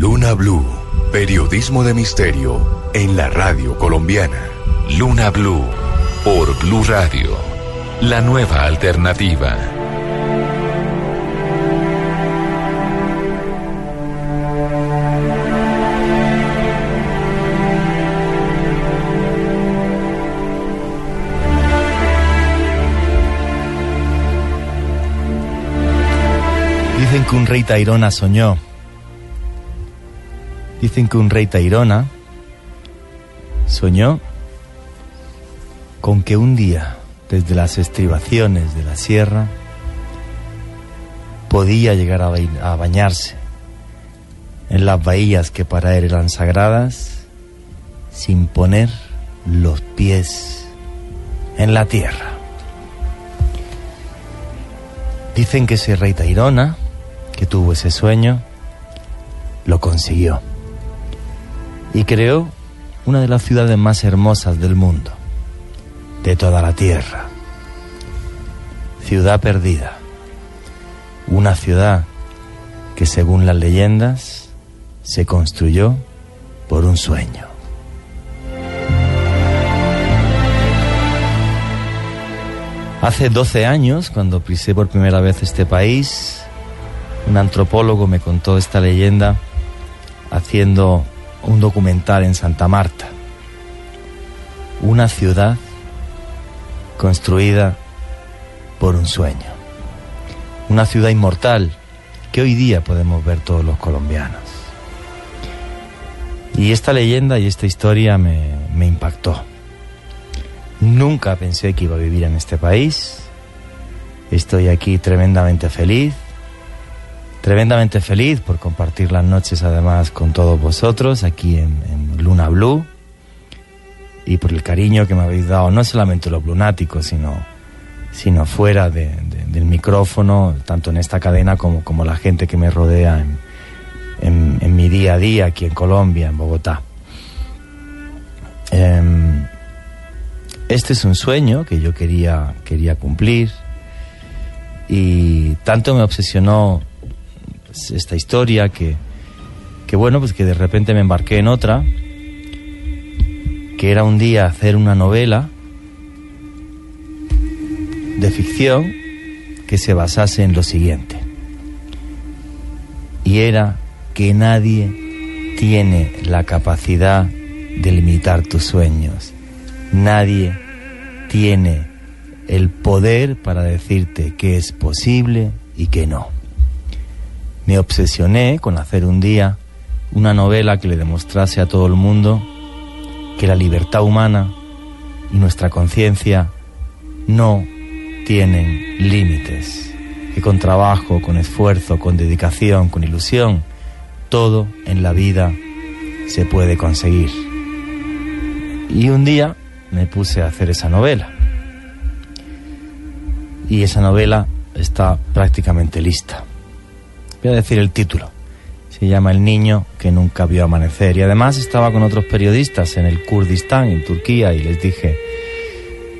Luna Blue, periodismo de misterio en la radio colombiana. Luna Blue, por Blue Radio, la nueva alternativa. Dicen que un rey Tairona soñó. Dicen que un rey Tairona soñó con que un día, desde las estribaciones de la sierra, podía llegar a, bañarse en las bahías que para él eran sagradas, sin poner los pies en la tierra. Dicen que ese rey Tairona, que tuvo ese sueño, lo consiguió. Y creó una de las ciudades más hermosas del mundo, de toda la tierra. Ciudad perdida. Una ciudad que según las leyendas se construyó por un sueño. Hace 12 años, cuando pisé por primera vez este país, un antropólogo me contó esta leyenda haciendo un documental en Santa Marta. Una ciudad construida por un sueño. Una ciudad inmortal que hoy día podemos ver todos los colombianos. Y esta leyenda y esta historia me, impactó. Nunca pensé que iba a vivir en este país. Estoy aquí tremendamente feliz. Tremendamente feliz por compartir las noches además con todos vosotros aquí en, Luna Blue. Y por el cariño que me habéis dado, no solamente los lunáticos, sino, sino fuera de- de- del micrófono, tanto en esta cadena como, como la gente que me rodea en, en- mi día a día aquí en Colombia, en Bogotá. Em, este es un sueño que yo quería, quería cumplir y tanto me obsesionó esta historia que, que bueno, pues que de repente me embarqué en otra, que era un día hacer una novela de ficción que se basase en lo siguiente. Y era que nadie tiene la capacidad de limitar tus sueños. Nadie tiene el poder para decirte que es posible y que no. Me obsesioné con hacer un día una novela que le demostrase a todo el mundo que la libertad humana y nuestra conciencia no tienen límites, que con trabajo, con esfuerzo, con dedicación, con ilusión, todo en la vida se puede conseguir. Y un día me puse a hacer esa novela. Y esa novela está prácticamente lista. Voy a decir el título. Se llama El niño que nunca vio amanecer. Y además estaba con otros periodistas en el Kurdistán, en Turquía, y les dije,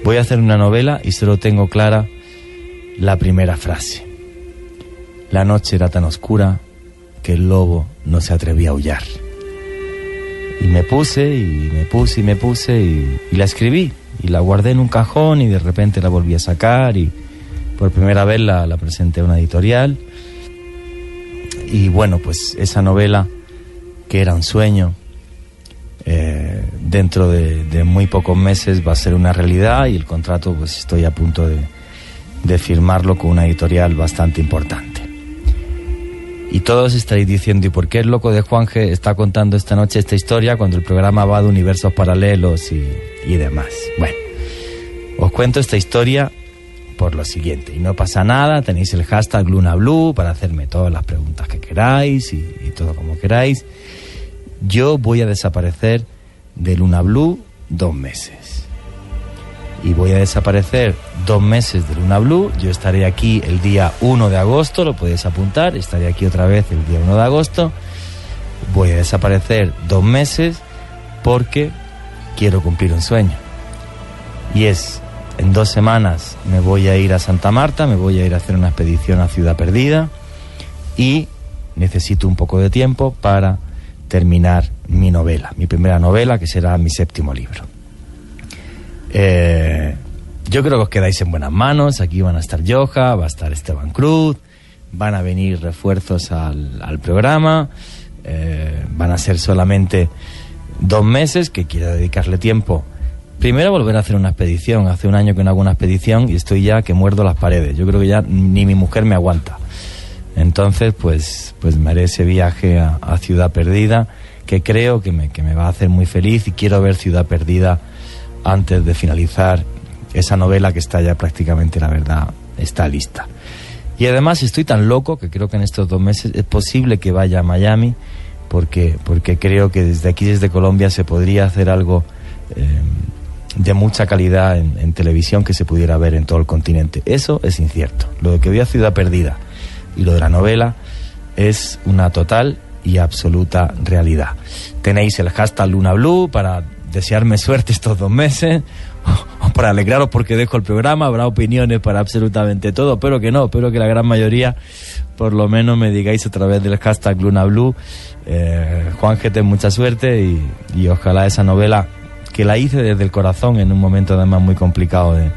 voy a hacer una novela y solo tengo clara la primera frase. La noche era tan oscura que el lobo no se atrevía a aullar. Y me puse y me puse y me puse y, la escribí. Y la guardé en un cajón y de repente la volví a sacar y por primera vez la, la presenté a una editorial. Y bueno, pues esa novela, que era un sueño, eh, dentro de, muy pocos meses va a ser una realidad y el contrato pues estoy a punto de, de firmarlo con una editorial bastante importante. Y todos estaréis diciendo, ¿y por qué el loco de Juanje está contando esta noche esta historia cuando el programa va de universos paralelos y, y demás? Bueno, os cuento esta historia por lo siguiente. Y no pasa nada, tenéis el hashtag LunaBlue para hacerme todas las preguntas que queráis y, todo como queráis. Yo voy a desaparecer de Luna Blue dos meses. Y voy a desaparecer dos meses de Luna Blue. Yo estaré aquí el día 1 de agosto, lo podéis apuntar. Estaré aquí otra vez el día 1 de agosto. Voy a desaparecer dos meses porque quiero cumplir un sueño. Y es, en dos semanas me voy a ir a Santa Marta, me voy a ir a hacer una expedición a Ciudad Perdida y necesito un poco de tiempo para terminar mi novela, mi primera novela, que será mi séptimo libro. Eh, yo creo que os quedáis en buenas manos. Aquí van a estar Joja, va a estar Esteban Cruz, van a venir refuerzos al, programa. Eh, van a ser solamente dos meses que quiero dedicarle tiempo. Primero volver a hacer una expedición. Hace un año que no hago una expedición y estoy ya que muerdo las paredes. Yo creo que ya ni mi mujer me aguanta. Entonces, pues, pues me haré ese viaje a, Ciudad Perdida, que creo que me, que me va a hacer muy feliz y quiero ver Ciudad Perdida antes de finalizar esa novela que está ya prácticamente, la verdad, está lista. Y además estoy tan loco que creo que en estos dos meses es posible que vaya a Miami, porque, porque creo que desde aquí, desde Colombia, se podría hacer algo eh, de mucha calidad en, televisión que se pudiera ver en todo el continente. Eso es incierto. Lo de que a Ciudad Perdida y lo de la novela es una total y absoluta realidad. Tenéis el hashtag Luna Blue para desearme suerte estos dos meses o para alegraros porque dejo el programa, habrá opiniones para absolutamente todo, pero que no, espero que la gran mayoría por lo menos me digáis a través del hashtag Luna Blue, eh, Juan ten mucha suerte y, ojalá esa novela que la hice desde el corazón en un momento además muy complicado de,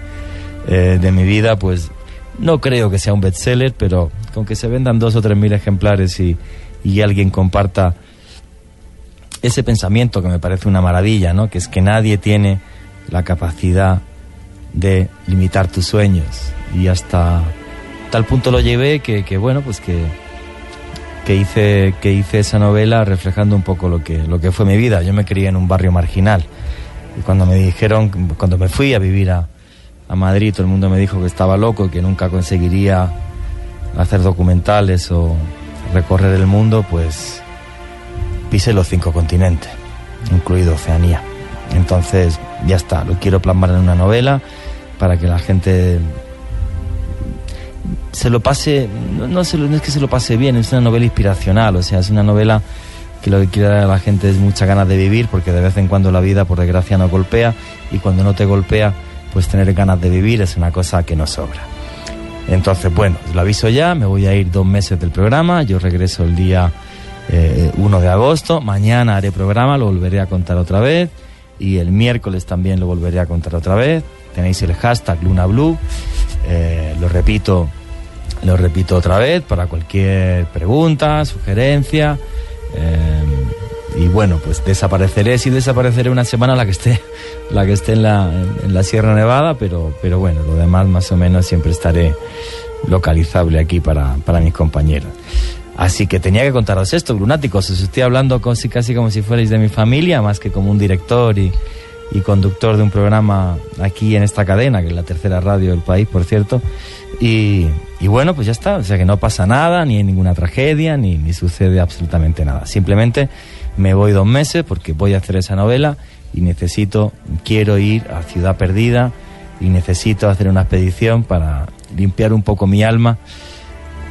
eh, de mi vida, pues no creo que sea un bestseller, pero con que se vendan dos o tres mil ejemplares y, alguien comparta ese pensamiento que me parece una maravilla, ¿no? Que es que nadie tiene la capacidad de limitar tus sueños. Y hasta tal punto lo llevé que, que bueno, pues que, que, hice, que hice esa novela reflejando un poco lo que, lo que fue mi vida. Yo me crié en un barrio marginal. Y cuando me dijeron, cuando me fui a vivir a, Madrid, todo el mundo me dijo que estaba loco, que nunca conseguiría hacer documentales o recorrer el mundo, pues pise los cinco continentes, incluido Oceanía. Entonces, ya está, lo quiero plasmar en una novela para que la gente se lo pase, no, es que se lo pase bien, es una novela inspiracional, o sea, es una novela que lo que quiere dar a la gente es mucha ganas de vivir, porque de vez en cuando la vida, por desgracia, no golpea, y cuando no te golpea, pues tener ganas de vivir es una cosa que no sobra. Entonces, bueno, lo aviso ya, me voy a ir dos meses del programa, yo regreso el día 1 eh, de agosto, mañana haré programa, lo volveré a contar otra vez y el miércoles también lo volveré a contar otra vez. Tenéis el hashtag Luna Blue, eh, lo repito, lo repito otra vez para cualquier pregunta, sugerencia. Eh, y bueno, pues desapareceré, sí desapareceré una semana la que esté, la que esté en la, en la Sierra Nevada, pero, pero bueno, lo demás más o menos siempre estaré localizable aquí para, para mis compañeros. Así que tenía que contaros esto, lunáticos. Os estoy hablando casi, casi como si fuerais de mi familia, más que como un director y, y, conductor de un programa aquí en esta cadena, que es la tercera radio del país, por cierto. Y, bueno, pues ya está. O sea que no pasa nada, ni hay ninguna tragedia, ni, ni sucede absolutamente nada. Simplemente me voy dos meses porque voy a hacer esa novela y necesito, quiero ir a Ciudad Perdida y necesito hacer una expedición para limpiar un poco mi alma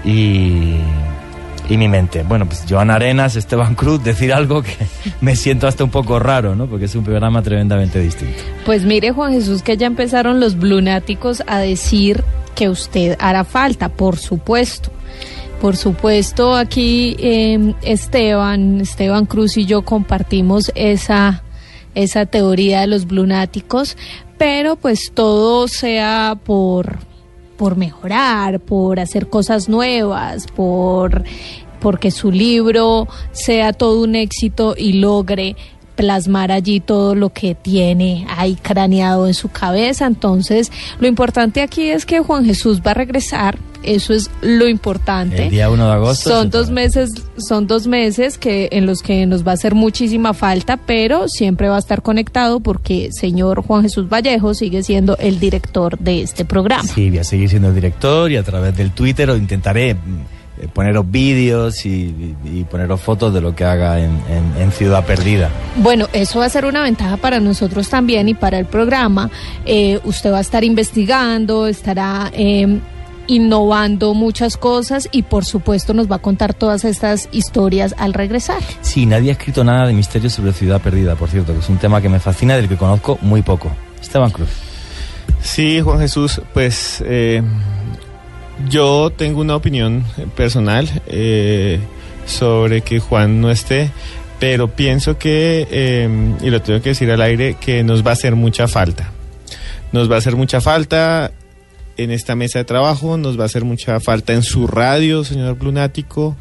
y y mi mente. Bueno, pues Joan Arenas, Esteban Cruz, decir algo que me siento hasta un poco raro, ¿no? Porque es un programa tremendamente distinto. Pues mire, Juan Jesús, que ya empezaron los blunáticos a decir que usted hará falta, por supuesto. Por supuesto, aquí em, Esteban, Esteban Cruz y yo compartimos esa, esa teoría de los blunáticos, pero pues todo sea por por mejorar, por hacer cosas nuevas, por porque su libro sea todo un éxito y logre plasmar allí todo lo que tiene ahí craneado en su cabeza. Entonces, lo importante aquí es que Juan Jesús va a regresar. Eso es lo importante. El día 1 de agosto. Son dos meses, son dos meses que en los que nos va a hacer muchísima falta, pero siempre va a estar conectado porque señor Juan Jesús Vallejo sigue siendo el director de este programa. Sí, voy a seguir siendo el director y a través del Twitter lo intentaré eh, poneros vídeos y, poneros fotos de lo que haga en, Ciudad Perdida. Bueno, eso va a ser una ventaja para nosotros también y para el programa. Eh, usted va a estar investigando, estará em, innovando muchas cosas y por supuesto nos va a contar todas estas historias al regresar. Sí, nadie ha escrito nada de misterio sobre Ciudad Perdida, por cierto, que es un tema que me fascina, del que conozco muy poco. Esteban Cruz. Sí, Juan Jesús, pues... Eh yo tengo una opinión personal eh, sobre que Juan no esté, pero pienso que, eh, y lo tengo que decir al aire, que nos va a hacer mucha falta. Nos va a hacer mucha falta en esta mesa de trabajo, nos va a hacer mucha falta en su radio, señor Plunático,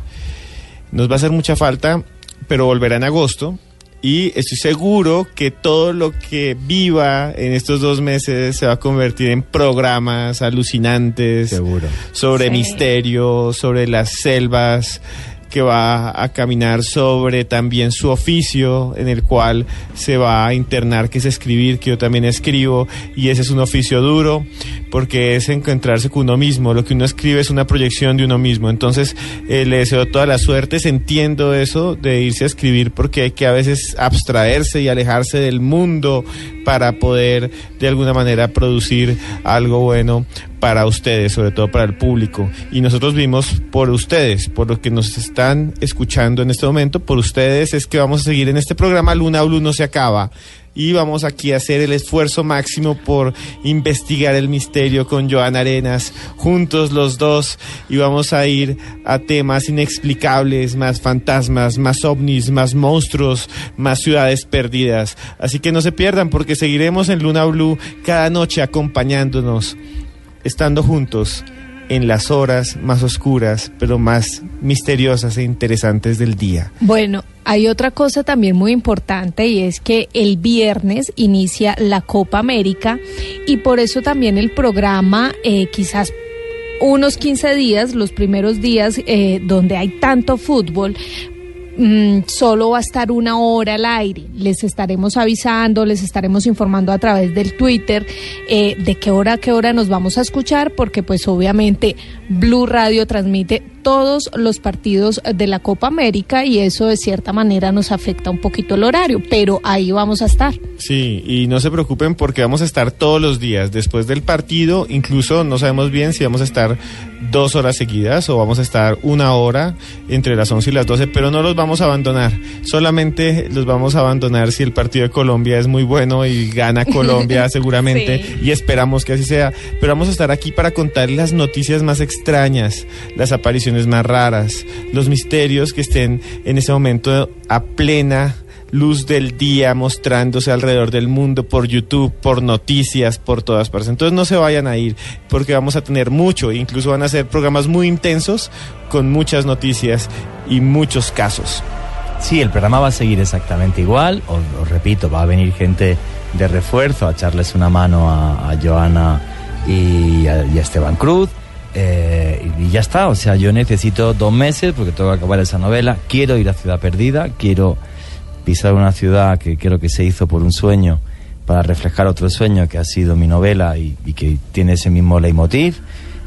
nos va a hacer mucha falta, pero volverá en agosto y estoy seguro que todo lo que viva en estos dos meses se va a convertir en programas alucinantes Seguro. sobre Sí. misterio, sobre las selvas que va a caminar sobre también su oficio en el cual se va a internar que es escribir que yo también escribo y ese es un oficio duro porque es encontrarse con uno mismo. Lo que uno escribe es una proyección de uno mismo. Entonces eh, le deseo toda la suerte entiendo eso de irse a escribir porque hay que a veces abstraerse y alejarse del mundo para poder de alguna manera producir algo bueno para ustedes, sobre todo para el público. Y nosotros vimos por ustedes, por los que nos están escuchando en este momento, por ustedes es que vamos a seguir en este programa. Luna Blue no se acaba. Y vamos aquí a hacer el esfuerzo máximo por investigar el misterio con Joan Arenas, juntos los dos, y vamos a ir a temas inexplicables, más fantasmas, más ovnis, más monstruos, más ciudades perdidas. Así que no se pierdan porque seguiremos en Luna Blue cada noche acompañándonos estando juntos en las horas más oscuras, pero más misteriosas e interesantes del día. Bueno, hay otra cosa también muy importante y es que el viernes inicia la Copa América y por eso también el programa eh, quizás unos 15 días, los primeros días eh, donde hay tanto fútbol, mm, solo va a estar una hora al aire. Les estaremos avisando, les estaremos informando a través del Twitter eh, de qué hora a qué hora nos vamos a escuchar, porque pues obviamente Blue Radio transmite todos los partidos de la Copa América y eso de cierta manera nos afecta un poquito el horario, pero ahí vamos a estar. Sí, y no se preocupen porque vamos a estar todos los días después del partido, incluso no sabemos bien si vamos a estar dos horas seguidas o vamos a estar una hora entre las 11 y las 12, pero no los vamos a abandonar, solamente los vamos a abandonar si el partido de Colombia es muy bueno y gana Colombia seguramente Sí. y esperamos que así sea, pero vamos a estar aquí para contar las noticias más extrañas, las apariciones más raras, los misterios que estén en ese momento a plena luz del día mostrándose alrededor del mundo por YouTube, por noticias, por todas partes. Entonces no se vayan a ir porque vamos a tener mucho, incluso van a ser programas muy intensos con muchas noticias y muchos casos. Sí, el programa va a seguir exactamente igual. Os, repito, va a venir gente de refuerzo a echarles una mano a, Joana y a, Esteban Cruz. eh, y ya está, o sea, yo necesito dos meses porque tengo que acabar esa novela. Quiero ir a Ciudad Perdida, quiero pisar una ciudad que creo que se hizo por un sueño para reflejar otro sueño que ha sido mi novela y, que tiene ese mismo leitmotiv.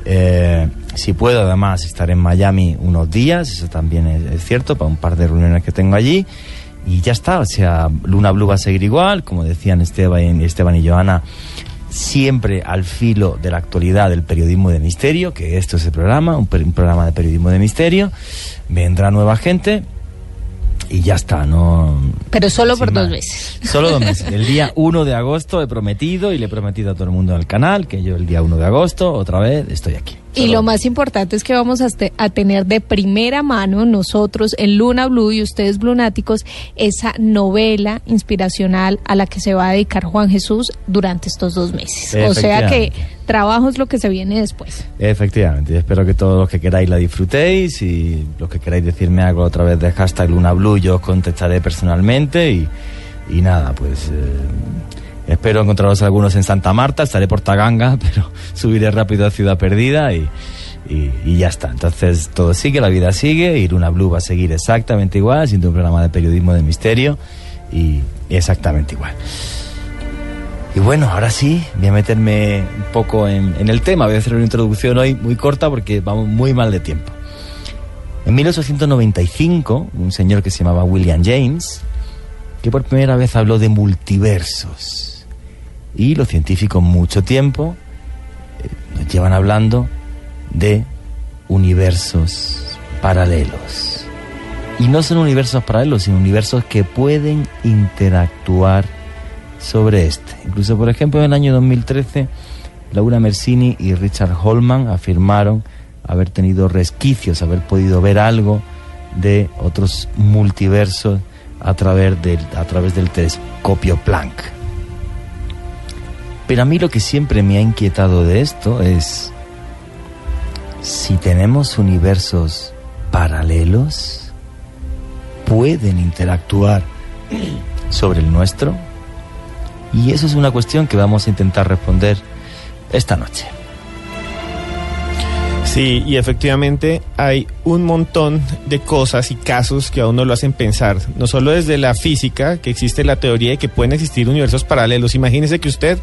Eh, si puedo, además, estar en Miami unos días, eso también es, cierto, para un par de reuniones que tengo allí. Y ya está, o sea, Luna Blue va a seguir igual, como decían Esteban, Esteban y Joana, siempre al filo de la actualidad del periodismo de misterio, que esto es el programa, un, un programa de periodismo de misterio. Vendrá nueva gente y ya está, no. Pero solo por dos meses. Solo dos meses. El día 1 de agosto he prometido y le he prometido a todo el mundo en el canal que yo el día 1 de agosto, otra vez, estoy aquí. Y lo más importante es que vamos a, este- a tener de primera mano nosotros en Luna Blue y ustedes Blunáticos esa novela inspiracional a la que se va a dedicar Juan Jesús durante estos dos meses. O sea que trabajo es lo que se viene después. Efectivamente, espero que todos los que queráis la disfrutéis y los que queráis decirme algo a través de hashtag Luna Blue yo os contestaré personalmente y, y nada, pues eh, espero encontraros algunos en Santa Marta, estaré por Taganga, pero subiré rápido a Ciudad Perdida y, ya está. Entonces todo sigue, la vida sigue y Luna Blue va a seguir exactamente igual, siendo un programa de periodismo de misterio y exactamente igual. Y bueno, ahora sí, voy a meterme un poco en el tema. Voy a hacer una introducción hoy muy corta porque vamos muy mal de tiempo. En 1895, un señor que se llamaba William James, que por primera vez habló de multiversos. Y los científicos mucho tiempo eh, nos llevan hablando de universos paralelos. Y no son universos paralelos, sino universos que pueden interactuar sobre este. Incluso, por ejemplo, en el año 2013, Laura Mersini y Richard Holman afirmaron haber tenido resquicios, haber podido ver algo de otros multiversos a través del, a través del telescopio Planck. Pero a mí lo que siempre me ha inquietado de esto es si tenemos universos paralelos, pueden interactuar sobre el nuestro. Y eso es una cuestión que vamos a intentar responder esta noche. Sí, y efectivamente hay un montón de cosas y casos que a uno lo hacen pensar, no solo desde la física, que existe la teoría de que pueden existir universos paralelos. Imagínese que usted,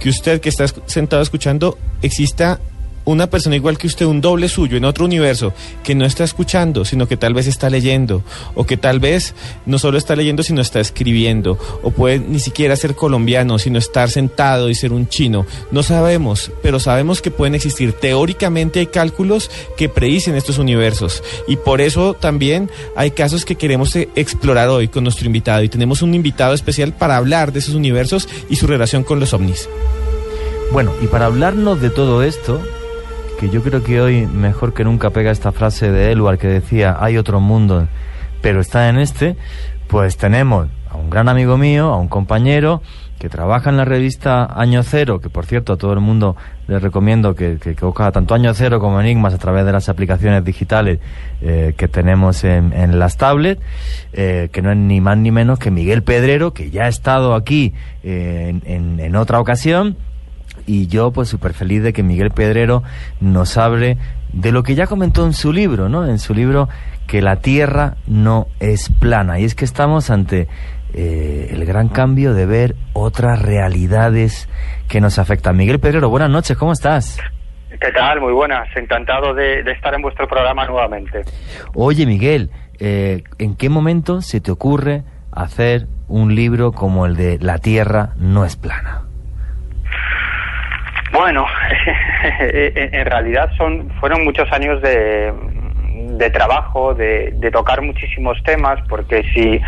que usted que está sentado escuchando, exista una persona igual que usted, un doble suyo en otro universo, que no está escuchando, sino que tal vez está leyendo, o que tal vez no solo está leyendo, sino está escribiendo, o puede ni siquiera ser colombiano, sino estar sentado y ser un chino. No sabemos, pero sabemos que pueden existir. Teóricamente hay cálculos que predicen estos universos, y por eso también hay casos que queremos eh, explorar hoy con nuestro invitado, y tenemos un invitado especial para hablar de esos universos y su relación con los ovnis. Bueno, y para hablarnos de todo esto, que yo creo que hoy mejor que nunca pega esta frase de Elwar que decía, hay otro mundo, pero está en este, pues tenemos a un gran amigo mío, a un compañero que trabaja en la revista Año Cero, que por cierto a todo el mundo les recomiendo que, que, coja tanto Año Cero como Enigmas a través de las aplicaciones digitales eh, que tenemos en, las tablets, eh, que no es ni más ni menos que Miguel Pedrero, que ya ha estado aquí eh, en, en otra ocasión y yo pues súper feliz de que Miguel Pedrero nos hable de lo que ya comentó en su libro, ¿no? En su libro que la Tierra no es plana. Y es que estamos ante eh, el gran cambio de ver otras realidades que nos afectan. Miguel Pedrero, buenas noches, ¿cómo estás? ¿Qué tal? Muy buenas, encantado de, estar en vuestro programa nuevamente. Oye, Miguel, eh, ¿en qué momento se te ocurre hacer un libro como el de La Tierra no es plana? Bueno, en realidad son fueron muchos años de, de trabajo, de, tocar muchísimos temas, porque si,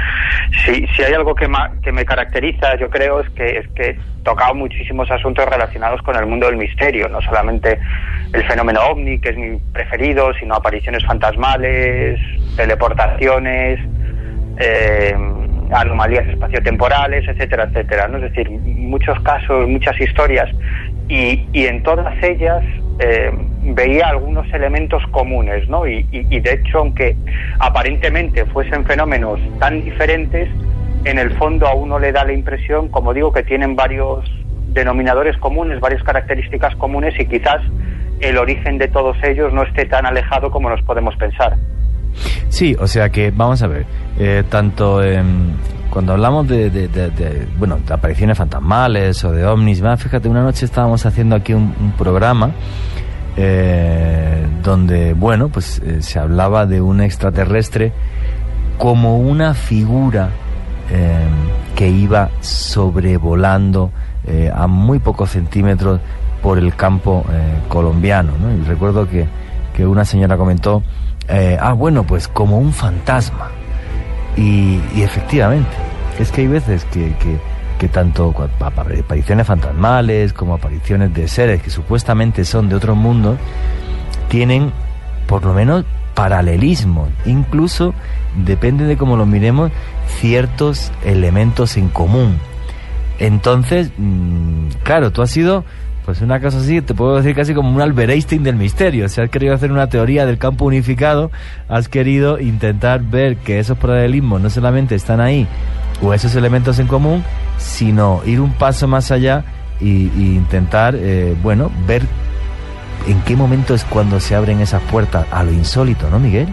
si, si hay algo que, que me caracteriza, yo creo, es que, es que he tocado muchísimos asuntos relacionados con el mundo del misterio, no solamente el fenómeno ovni, que es mi preferido, sino apariciones fantasmales, teleportaciones, eh, anomalías espaciotemporales, etcétera, etcétera. ¿no? Es decir, muchos casos, muchas historias y, y en todas ellas eh, veía algunos elementos comunes, ¿no? Y, de hecho, aunque aparentemente fuesen fenómenos tan diferentes, en el fondo a uno le da la impresión, como digo, que tienen varios denominadores comunes, varias características comunes y quizás el origen de todos ellos no esté tan alejado como nos podemos pensar. Sí, o sea que, vamos a ver, eh, tanto en cuando hablamos de, bueno, de apariciones fantasmales o de ovnis, fíjate, una noche estábamos haciendo aquí un, programa eh, donde, bueno, pues eh, se hablaba de un extraterrestre como una figura eh, que iba sobrevolando a muy pocos centímetros por el campo colombiano, ¿no? Y recuerdo que, que una señora comentó, ah, bueno, pues como un fantasma. Y, efectivamente, es que hay veces que, que, tanto apariciones fantasmales como apariciones de seres que supuestamente son de otro mundo, tienen por lo menos paralelismo, incluso depende de cómo lo miremos, ciertos elementos en común. Entonces, mm, claro, tú has sido pues una cosa así, te puedo decir casi como un Albert del misterio. Si has querido hacer una teoría del campo unificado, has querido intentar ver que esos paralelismos no solamente están ahí, o esos elementos en común, sino ir un paso más allá y, intentar, eh, bueno, ver en qué momento es cuando se abren esas puertas a lo insólito, ¿no, Miguel?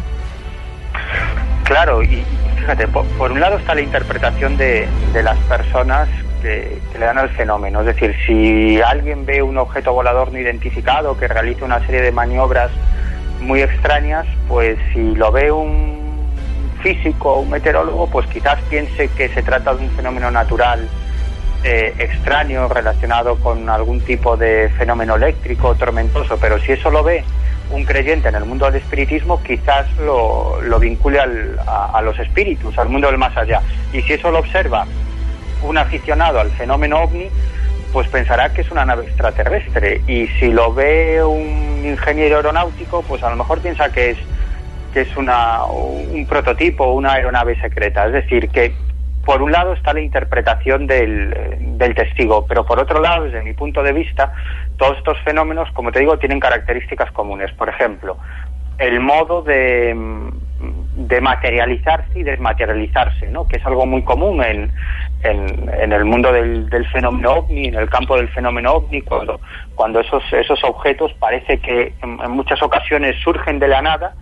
Claro, y fíjate, por, un lado está la interpretación de, de las personas que, le dan al fenómeno. Es decir, si alguien ve un objeto volador no identificado que realiza una serie de maniobras muy extrañas, pues si lo ve un físico o un meteorólogo, pues quizás piense que se trata de un fenómeno natural eh, extraño relacionado con algún tipo de fenómeno eléctrico tormentoso, pero si eso lo ve un creyente en el mundo del espiritismo, quizás lo, lo vincule al, a, los espíritus, al mundo del más allá. Y si eso lo observa un aficionado al fenómeno ovni, pues pensará que es una nave extraterrestre. Y si lo ve un ingeniero aeronáutico, pues a lo mejor piensa que es que es una, un prototipo, una aeronave secreta. Es decir, que por un lado está la interpretación del, del, testigo, pero por otro lado, desde mi punto de vista, todos estos fenómenos, como te digo, tienen características comunes. Por ejemplo, el modo de, de materializarse y desmaterializarse, ¿no? que es algo muy común en, en, el mundo del, del, fenómeno ovni, en el campo del fenómeno ovni, cuando, cuando esos, esos objetos parece que en muchas ocasiones surgen de la nada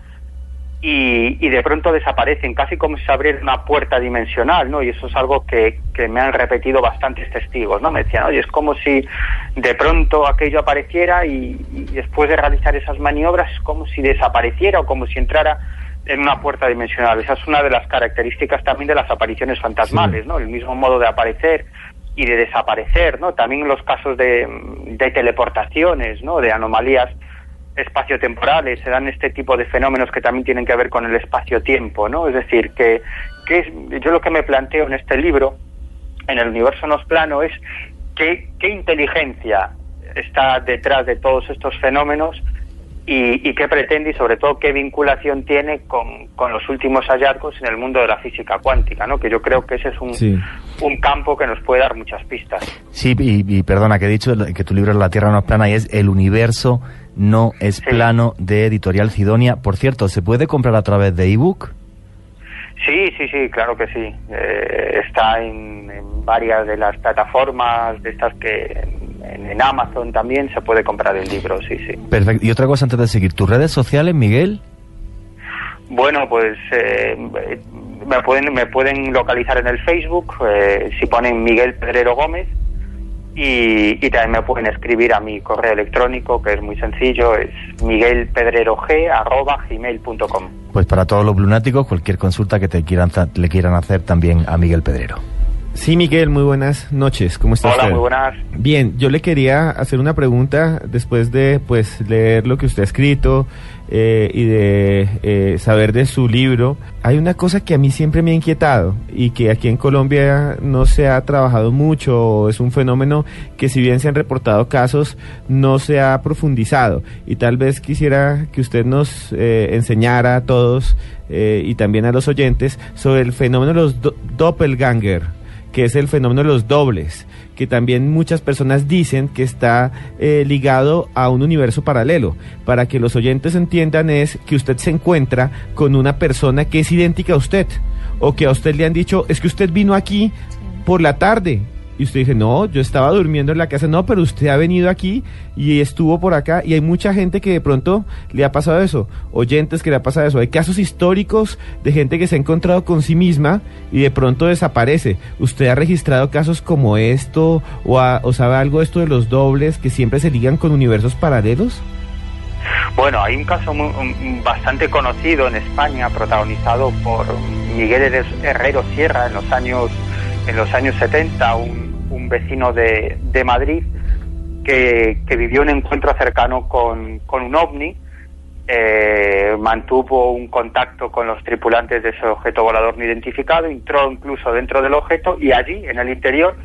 y, de pronto desaparecen, casi como si se abriera una puerta dimensional, ¿no? Y eso es algo que, que me han repetido bastantes testigos, ¿no? Me decían, oye, es como si de pronto aquello apareciera y, después de realizar esas maniobras es como si desapareciera o como si entrara en una puerta dimensional. Esa es una de las características también de las apariciones fantasmales, ¿no? El mismo modo de aparecer y de desaparecer, ¿no? También los casos de, de teleportaciones, ¿no? De anomalías espaciotemporales, se dan este tipo de fenómenos que también tienen que ver con el espacio-tiempo, ¿no? Es decir, que, que es, yo lo que me planteo en este libro, en el universo nos plano, es qué, qué inteligencia está detrás de todos estos fenómenos y, y, qué pretende y sobre todo qué vinculación tiene con, con, los últimos hallazgos en el mundo de la física cuántica, ¿no? que yo creo que ese es un, un campo que nos puede dar muchas pistas. Sí, y, y, perdona que he dicho que tu libro es La Tierra no es plana y es El universo no es plano de Editorial Sidonia. Por cierto, ¿se puede comprar a través de ebook? Sí, sí, sí, claro que sí. Eh, está en, varias de las plataformas de estas que en, Amazon también se puede comprar el libro, sí, sí. Perfecto. Y otra cosa antes de seguir, ¿tus redes sociales, Miguel? Bueno, pues eh, me pueden me pueden localizar en el Facebook eh, si ponen Miguel Pedrero Gómez y, también me pueden escribir a mi correo electrónico, que es muy sencillo, es miguelpedrerog.gmail.com. Pues para todos los lunáticos, cualquier consulta que te quieran, le quieran hacer también a Miguel Pedrero. Sí, Miguel, muy buenas noches. ¿Cómo está Hola, muy buenas. Bien, yo le quería hacer una pregunta después de pues leer lo que usted ha escrito eh, y de eh, saber de su libro. Hay una cosa que a mí siempre me ha inquietado y que aquí en Colombia no se ha trabajado mucho, es un fenómeno que si bien se han reportado casos, no se ha profundizado. Y tal vez quisiera que usted nos eh, enseñara a todos y también a los oyentes sobre el fenómeno de los doppelganger que es el fenómeno de los dobles, que también muchas personas dicen que está eh, ligado a un universo paralelo. Para que los oyentes entiendan es que usted se encuentra con una persona que es idéntica a usted, o que a usted le han dicho, es que usted vino aquí por la tarde y usted dice, no, yo estaba durmiendo en la casa, no, pero usted ha venido aquí y estuvo por acá. Y hay mucha gente que de pronto le ha pasado eso, oyentes que le ha pasado eso, hay casos históricos de gente que se ha encontrado con sí misma y de pronto desaparece. ¿Usted ha registrado casos como esto o, o sabe algo de esto de los dobles que siempre se ligan con universos paralelos? Bueno, hay un caso bastante conocido en España, protagonizado por Miguel Herrero Sierra en los años en los años 70, un, un vecino de, de Madrid que, que, vivió un encuentro cercano con, con un ovni, eh, mantuvo un contacto con los tripulantes de ese objeto volador no identificado, entró incluso dentro del objeto y allí, en el interior,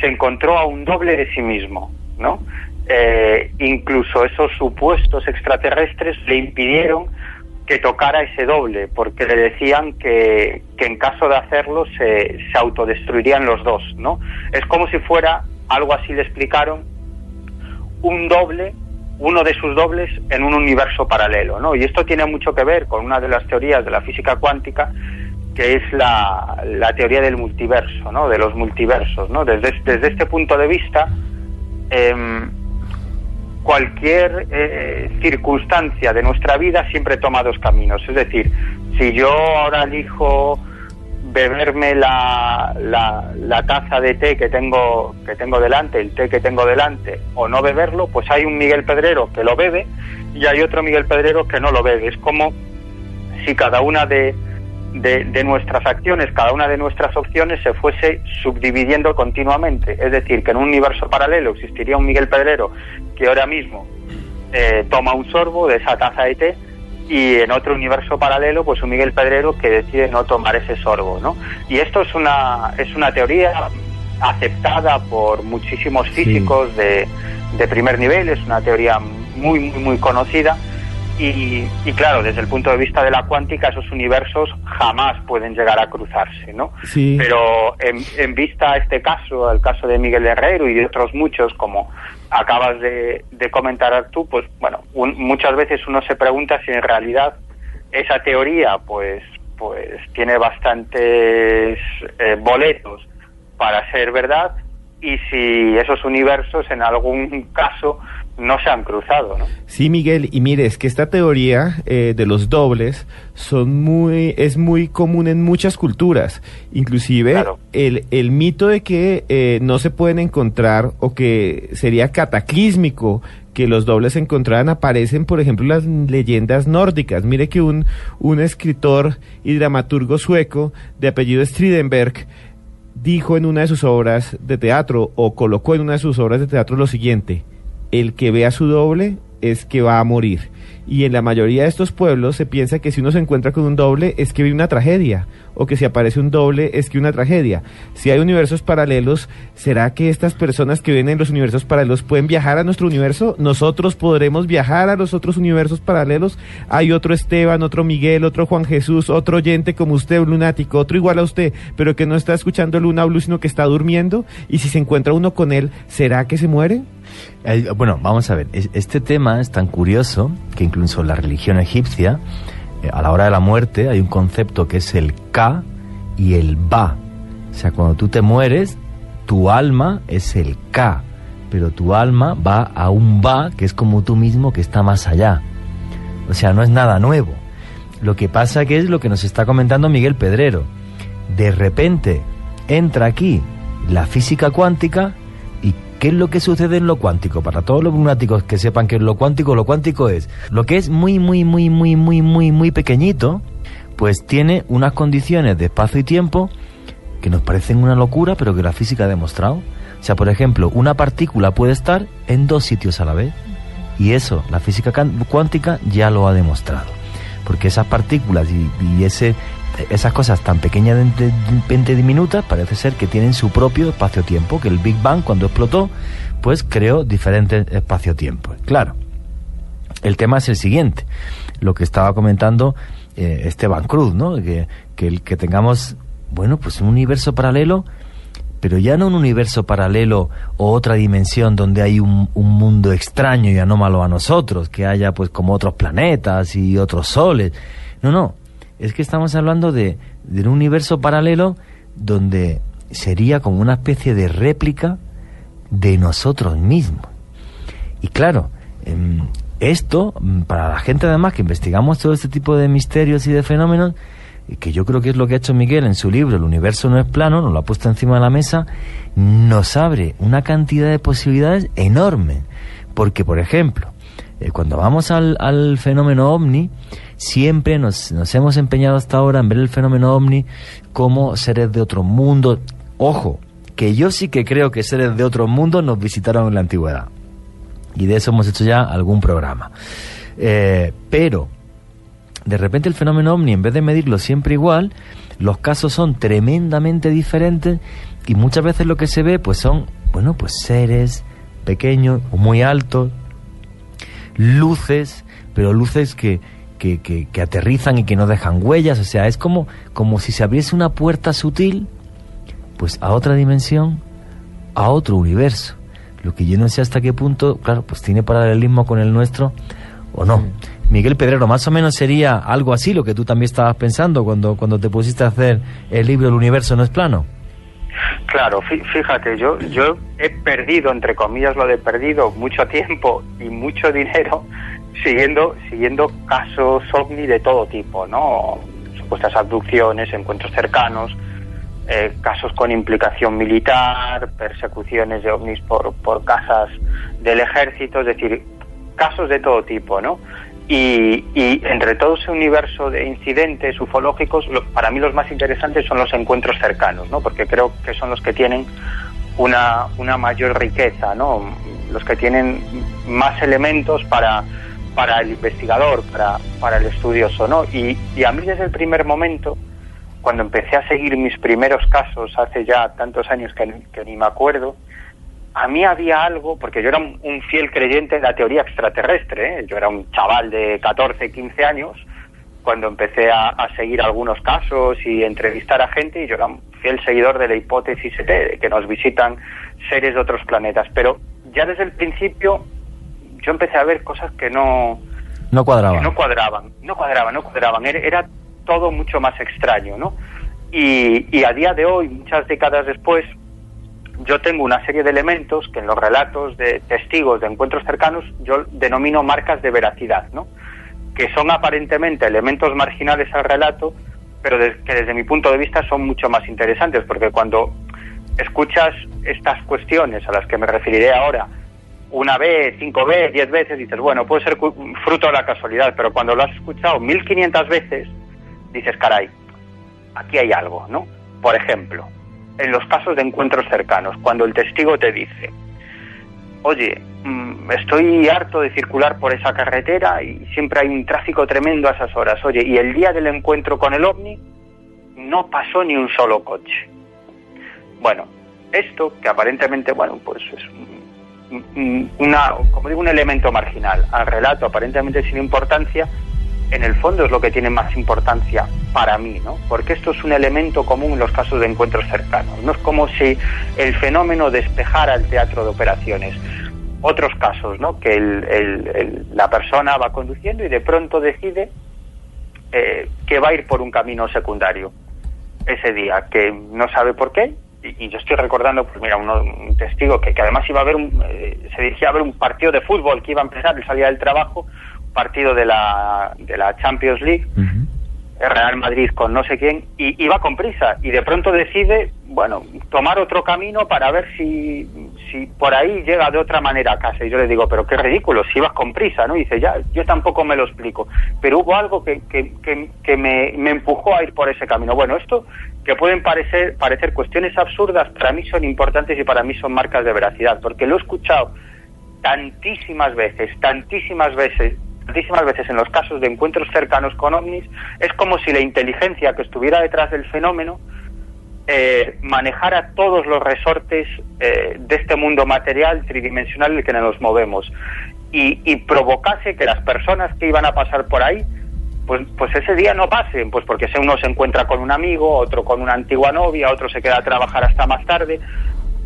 se encontró a un doble de sí mismo, ¿no? Eh, incluso esos supuestos extraterrestres le impidieron que tocara ese doble, porque le decían que, que en caso de hacerlo se, se, autodestruirían los dos, ¿no? Es como si fuera, algo así le explicaron, un doble, uno de sus dobles en un universo paralelo, ¿no? Y esto tiene mucho que ver con una de las teorías de la física cuántica, que es la, la teoría del multiverso, ¿no? De los multiversos, ¿no? Desde, desde este punto de vista, eh, cualquier eh, circunstancia de nuestra vida siempre toma dos caminos. Es decir, si yo ahora elijo beberme la, la, la, taza de té que tengo, que tengo delante, el té que tengo delante, o no beberlo, pues hay un Miguel Pedrero que lo bebe y hay otro Miguel Pedrero que no lo bebe. Es como si cada una de, de, nuestras acciones, cada una de nuestras opciones se fuese subdividiendo continuamente. Es decir, que en un universo paralelo existiría un Miguel Pedrero que ahora mismo eh, toma un sorbo de esa taza de té y en otro universo paralelo pues un Miguel Pedrero que decide no tomar ese sorbo, ¿no? Y esto es una, es una teoría aceptada por muchísimos físicos de, de primer nivel, es una teoría muy, muy, muy conocida Y, claro, desde el punto de vista de la cuántica, esos universos jamás pueden llegar a cruzarse, ¿no? Sí. Pero en, vista a este caso, al caso de Miguel Herrero y de otros muchos, como acabas de, comentar tú, pues bueno, muchas veces uno se pregunta si en realidad esa teoría, pues, pues tiene bastantes eh, boletos para ser verdad y si esos universos en algún caso no se han cruzado. ¿no? Sí, Miguel, y mire, es que esta teoría eh, de los dobles son muy, es muy común en muchas culturas. Inclusive el, el, mito de que eh, no se pueden encontrar o que sería cataclísmico que los dobles se encontraran aparecen, por ejemplo, en las leyendas nórdicas. Mire que un, un escritor y dramaturgo sueco de apellido Stridenberg dijo en una de sus obras de teatro o colocó en una de sus obras de teatro lo siguiente, el que vea su doble es que va a morir. Y en la mayoría de estos pueblos se piensa que si uno se encuentra con un doble es que vive una tragedia, o que si aparece un doble es que una tragedia. Si hay universos paralelos, ¿será que estas personas que viven en los universos paralelos pueden viajar a nuestro universo? ¿Nosotros podremos viajar a los otros universos paralelos? Hay otro Esteban, otro Miguel, otro Juan Jesús, otro oyente como usted, un lunático, otro igual a usted, pero que no está escuchando Luna Blue, sino que está durmiendo. Y si se encuentra uno con él, ¿será que se muere? Bueno, vamos a ver, este tema es tan curioso que incluso la religión egipcia, eh, a la hora de la muerte hay un concepto que es el Ka y el Ba. O sea, cuando tú te mueres, tu alma es el Ka, pero tu alma va a un Ba que es como tú mismo que está más allá. O sea, no es nada nuevo. Lo que pasa que es lo que nos está comentando Miguel Pedrero. De repente entra aquí la física cuántica ¿Qué es lo que sucede en lo cuántico? Para todos los lunáticos que sepan que lo cuántico, lo cuántico es lo que es muy, muy, muy, muy, muy, muy, muy pequeñito, pues tiene unas condiciones de espacio y tiempo que nos parecen una locura, pero que la física ha demostrado. O sea, por ejemplo, una partícula puede estar en dos sitios a la vez. Y eso, la física cuántica ya lo ha demostrado. Porque esas partículas y, ese, esas cosas tan pequeñas, de diminutas, parece ser que tienen su propio espacio-tiempo, que el Big Bang cuando explotó, pues creó diferentes espacio-tiempos. Claro, el tema es el siguiente, lo que estaba comentando eh, Esteban Cruz, ¿no? Que, que, el, que tengamos, bueno, pues un universo paralelo, pero ya no un universo paralelo o otra dimensión donde hay un, un, mundo extraño y anómalo a nosotros, que haya pues como otros planetas y otros soles. No, no, es que estamos hablando de, un universo paralelo donde sería como una especie de réplica de nosotros mismos. Y claro, em, esto, mm, para la gente además que investigamos todo este tipo de misterios y de fenómenos, que yo creo que es lo que ha hecho Miguel en su libro El universo no es plano, nos lo ha puesto encima de la mesa, nos abre una cantidad de posibilidades enorme. Porque, por ejemplo, eh, cuando vamos al, fenómeno ovni, siempre nos, nos hemos empeñado hasta ahora en ver el fenómeno ovni como seres de otro mundo. Ojo, que yo sí que creo que seres de otro mundo nos visitaron en la antigüedad. Y de eso hemos hecho ya algún programa. Eh, pero, de repente el fenómeno ovni, en vez de medirlo siempre igual, los casos son tremendamente diferentes y muchas veces lo que se ve pues son, bueno, pues seres pequeños o muy altos, luces, pero luces que, que, que, aterrizan y que no dejan huellas, o sea, es como, como si se abriese una puerta sutil, pues a otra dimensión, a otro universo. Lo que yo no sé hasta qué punto, claro, pues tiene paralelismo con el nuestro o no. Miguel Pedrero, más o menos sería algo así lo que tú también estabas pensando cuando, cuando te pusiste a hacer el libro El universo no es plano. Claro, fíjate, yo, yo he perdido, entre comillas lo de perdido, mucho tiempo y mucho dinero siguiendo, siguiendo casos ovni de todo tipo, ¿no? Supuestas abducciones, encuentros cercanos, eh, casos con implicación militar, persecuciones de ovnis por, por casas del ejército, es decir, casos de todo tipo, ¿no? Y, y, entre todo ese universo de incidentes ufológicos, para mí los más interesantes son los encuentros cercanos, ¿no? Porque creo que son los que tienen una, una mayor riqueza, ¿no? Los que tienen más elementos para, para el investigador, para, para el estudioso, ¿no? Y, y a mí desde el primer momento, cuando empecé a seguir mis primeros casos hace ya tantos años que, que ni me acuerdo, a mí había algo, porque yo era un, fiel creyente en la teoría extraterrestre, ¿eh? yo era un chaval de 14, 15 años, cuando empecé a, seguir algunos casos y entrevistar a gente, y yo era un fiel seguidor de la hipótesis ET, de que nos visitan seres de otros planetas. Pero ya desde el principio yo empecé a ver cosas que no... No cuadraban. no cuadraban, no cuadraban, no cuadraban. Era, todo mucho más extraño, ¿no? Y, y a día de hoy, muchas décadas después, yo tengo una serie de elementos que en los relatos de testigos de encuentros cercanos yo denomino marcas de veracidad, ¿no? que son aparentemente elementos marginales al relato, pero que desde mi punto de vista son mucho más interesantes, porque cuando escuchas estas cuestiones a las que me referiré ahora, una vez, cinco veces, diez veces, dices, bueno, puede ser fruto de la casualidad, pero cuando lo has escuchado mil quinientas veces, dices, caray, aquí hay algo, ¿no? Por ejemplo, en los casos de encuentros cercanos, cuando el testigo te dice, oye, mm, estoy harto de circular por esa carretera y siempre hay un tráfico tremendo a esas horas. Oye, y el día del encuentro con el ovni no pasó ni un solo coche. Bueno, esto que aparentemente, bueno, pues es una, como digo, un elemento marginal al relato aparentemente sin importancia, en el fondo es lo que tiene más importancia para mí, ¿no? Porque esto es un elemento común en los casos de encuentros cercanos. No es como si el fenómeno despejara el teatro de operaciones. Otros casos, ¿no? Que la persona va conduciendo y de pronto decide eh, que va a ir por un camino secundario ese día, que no sabe por qué. Y, yo estoy recordando, pues mira, un testigo que, además iba a ver, un, eh, se dirigía a ver un partido de fútbol que iba a empezar, él salía del trabajo partido de la, de la Champions League, el Real Madrid con no sé quién, y, iba con prisa y de pronto decide, bueno, tomar otro camino para ver si, si por ahí llega de otra manera a casa. Y yo le digo, pero qué ridículo, si ibas con prisa, ¿no? Y dice, ya, yo tampoco me lo explico, pero hubo algo que, que, que, me, me empujó a ir por ese camino. Bueno, esto que pueden parecer, parecer cuestiones absurdas, para mí son importantes y para mí son marcas de veracidad, porque lo he escuchado tantísimas veces, tantísimas veces tantísimas veces en los casos de encuentros cercanos con ovnis, es como si la inteligencia que estuviera detrás del fenómeno eh, manejara todos los resortes eh, de este mundo material tridimensional en el que nos movemos y, provocase que las personas que iban a pasar por ahí pues, pues ese día no pasen, pues porque si uno se encuentra con un amigo, otro con una antigua novia, otro se queda a trabajar hasta más tarde,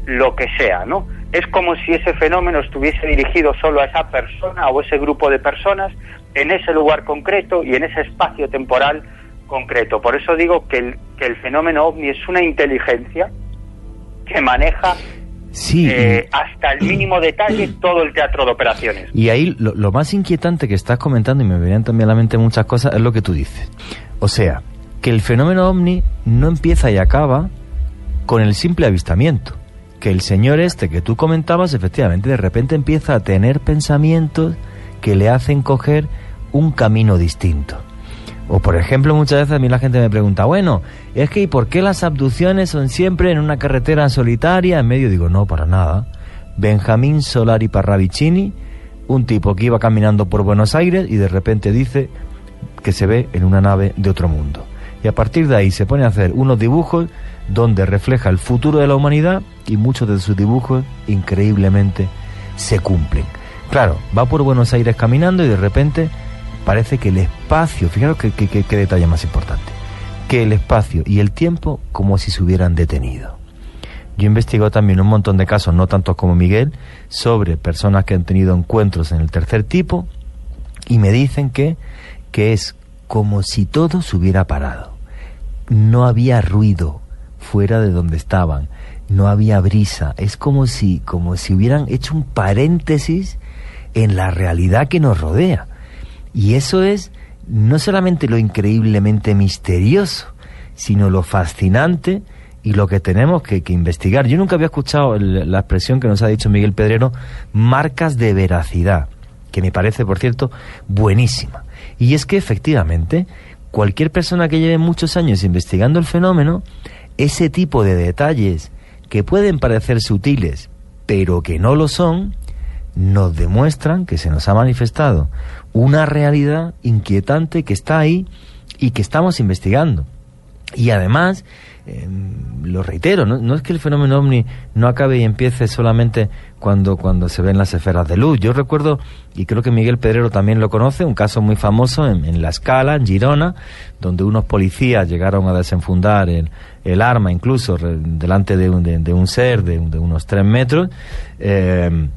lo que sea, ¿no? Es como si ese fenómeno estuviese dirigido solo a esa persona o ese grupo de personas en ese lugar concreto y en ese espacio temporal concreto. Por eso digo que el, que el fenómeno ovni es una inteligencia que maneja eh, hasta el mínimo detalle todo el teatro de operaciones. Y ahí lo, lo, más inquietante que estás comentando, y me venían también a la mente muchas cosas, es lo que tú dices. O sea, que el fenómeno ovni no empieza y acaba con el simple avistamiento que el señor este que tú comentabas, efectivamente, de repente empieza a tener pensamientos que le hacen coger un camino distinto. O por ejemplo, muchas veces a mí la gente me pregunta, bueno, es que ¿y por qué las abducciones son siempre en una carretera solitaria? En medio digo, no, para nada. Benjamín Solari Parravicini, un tipo que iba caminando por Buenos Aires y de repente dice que se ve en una nave de otro mundo. Y a partir de ahí se pone a hacer unos dibujos donde refleja el futuro de la humanidad y muchos de sus dibujos increíblemente se cumplen. Claro, va por Buenos Aires caminando y de repente parece que el espacio, fijaros qué que, detalle más importante, que el espacio y el tiempo como si se hubieran detenido. Yo investigo también un montón de casos, no tantos como Miguel, sobre personas que han tenido encuentros en el tercer tipo y me dicen que, que es como si todo se hubiera parado. No había ruido, fuera de donde estaban. No había brisa. Es como si, como si hubieran hecho un paréntesis en la realidad que nos rodea. Y eso es no solamente lo increíblemente misterioso, sino lo fascinante y lo que tenemos que, investigar. Yo nunca había escuchado la expresión que nos ha dicho Miguel Pedrero, marcas de veracidad, que me parece, por cierto, buenísima. Y es que efectivamente, cualquier persona que lleve muchos años investigando el fenómeno, ese tipo de detalles que pueden parecer sutiles, pero que no lo son, nos demuestran que se nos ha manifestado una realidad inquietante que está ahí y que estamos investigando. Y además, eh, lo reitero, ¿no? no, es que el fenómeno ovni no acabe y empiece solamente cuando, cuando se ven las esferas de luz. Yo recuerdo, y creo que Miguel Pedrero también lo conoce, un caso muy famoso en, La Escala, en Girona, donde unos policías llegaron a desenfundar el, el arma incluso delante de un, de, un ser de, unos tres metros. Eh,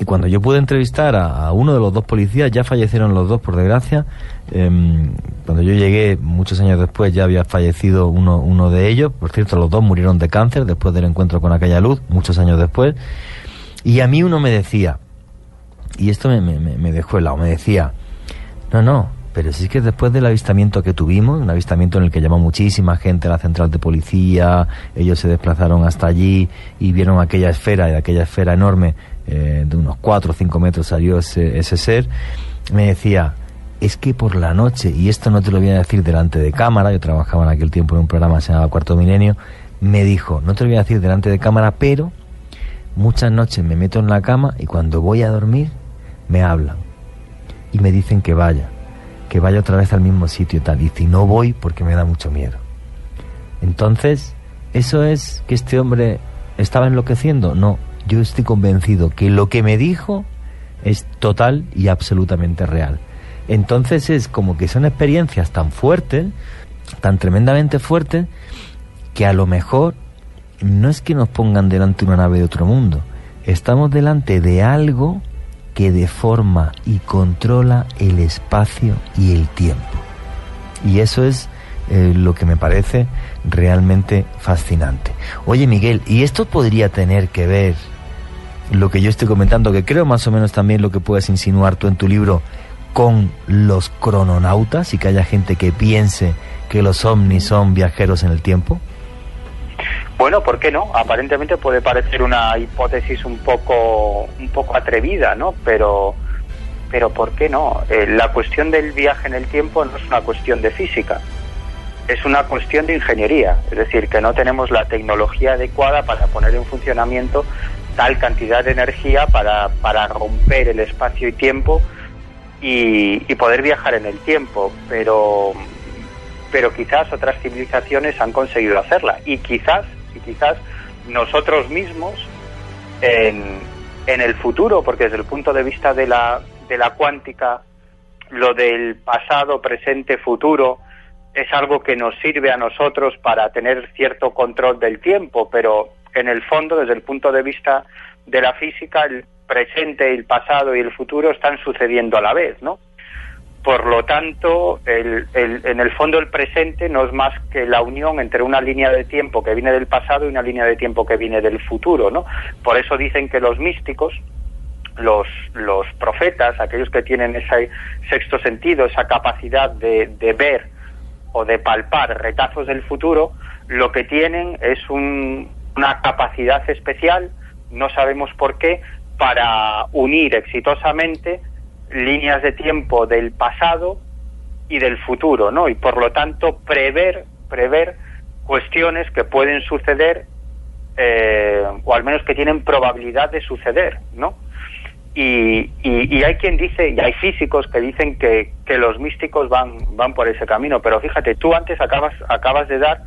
y cuando yo pude entrevistar a, uno de los dos policías, ya fallecieron los dos, por desgracia. Em, cuando yo llegué, muchos años después, ya había fallecido uno, uno de ellos. Por cierto, los dos murieron de cáncer después del encuentro con aquella luz, muchos años después. Y a mí uno me decía, y esto me, me, me dejó helado, me decía, no, no, pero si es que después del avistamiento que tuvimos, un avistamiento en el que llamó muchísima gente a la central de policía, ellos se desplazaron hasta allí y vieron aquella esfera, y aquella esfera enorme eh, de unos 4 o 5 metros salió ese, ese ser, me decía, es que por la noche, y esto no te lo voy a decir delante de cámara, yo trabajaba en aquel tiempo en un programa que se llamaba Cuarto Milenio, me dijo, no te lo voy a decir delante de cámara, pero muchas noches me meto en la cama y cuando voy a dormir me hablan y me dicen que vaya, que vaya otra vez al mismo sitio y tal. Y si no voy porque me da mucho miedo. Entonces, ¿eso es que este hombre estaba enloqueciendo? No, yo estoy convencido que lo que me dijo es total y absolutamente real. Entonces es como que son experiencias tan fuertes, tan tremendamente fuertes, que a lo mejor no es que nos pongan delante una nave de otro mundo, estamos delante de algo que deforma y controla el espacio y el tiempo. Y eso es eh, lo que me parece realmente fascinante. Oye Miguel, ¿y esto podría tener que ver lo que yo estoy comentando, que creo más o menos también lo que puedes insinuar tú en tu libro, con los crononautas y que haya gente que piense que los ovnis son viajeros en el tiempo? Bueno, ¿por qué no? Aparentemente puede parecer una hipótesis un poco, un poco atrevida, ¿no? Pero, pero ¿por qué no? Eh, la cuestión del viaje en el tiempo no es una cuestión de física, es una cuestión de ingeniería, es decir, que no tenemos la tecnología adecuada para poner en funcionamiento tal cantidad de energía para, para romper el espacio y tiempo y, poder viajar en el tiempo, pero, pero quizás otras civilizaciones han conseguido hacerla y quizás, y quizás nosotros mismos en, el futuro, porque desde el punto de vista de la, de la cuántica, lo del pasado, presente, futuro, es algo que nos sirve a nosotros para tener cierto control del tiempo, pero en el fondo, desde el punto de vista de la física, el presente, el pasado y el futuro están sucediendo a la vez, ¿no? Por lo tanto, el, en el fondo el presente no es más que la unión entre una línea de tiempo que viene del pasado y una línea de tiempo que viene del futuro, ¿no? Por eso dicen que los místicos, los, los profetas, aquellos que tienen ese sexto sentido, esa capacidad de, de ver o de palpar retazos del futuro, lo que tienen es un, una capacidad especial, no sabemos por qué, para unir exitosamente líneas de tiempo del pasado y del futuro, ¿no? Y por lo tanto prever, prever cuestiones que pueden suceder eh, o al menos que tienen probabilidad de suceder, ¿no? Y, y, hay quien dice, y hay físicos que dicen que, que los místicos van, van por ese camino, pero fíjate, tú antes acabas, acabas de dar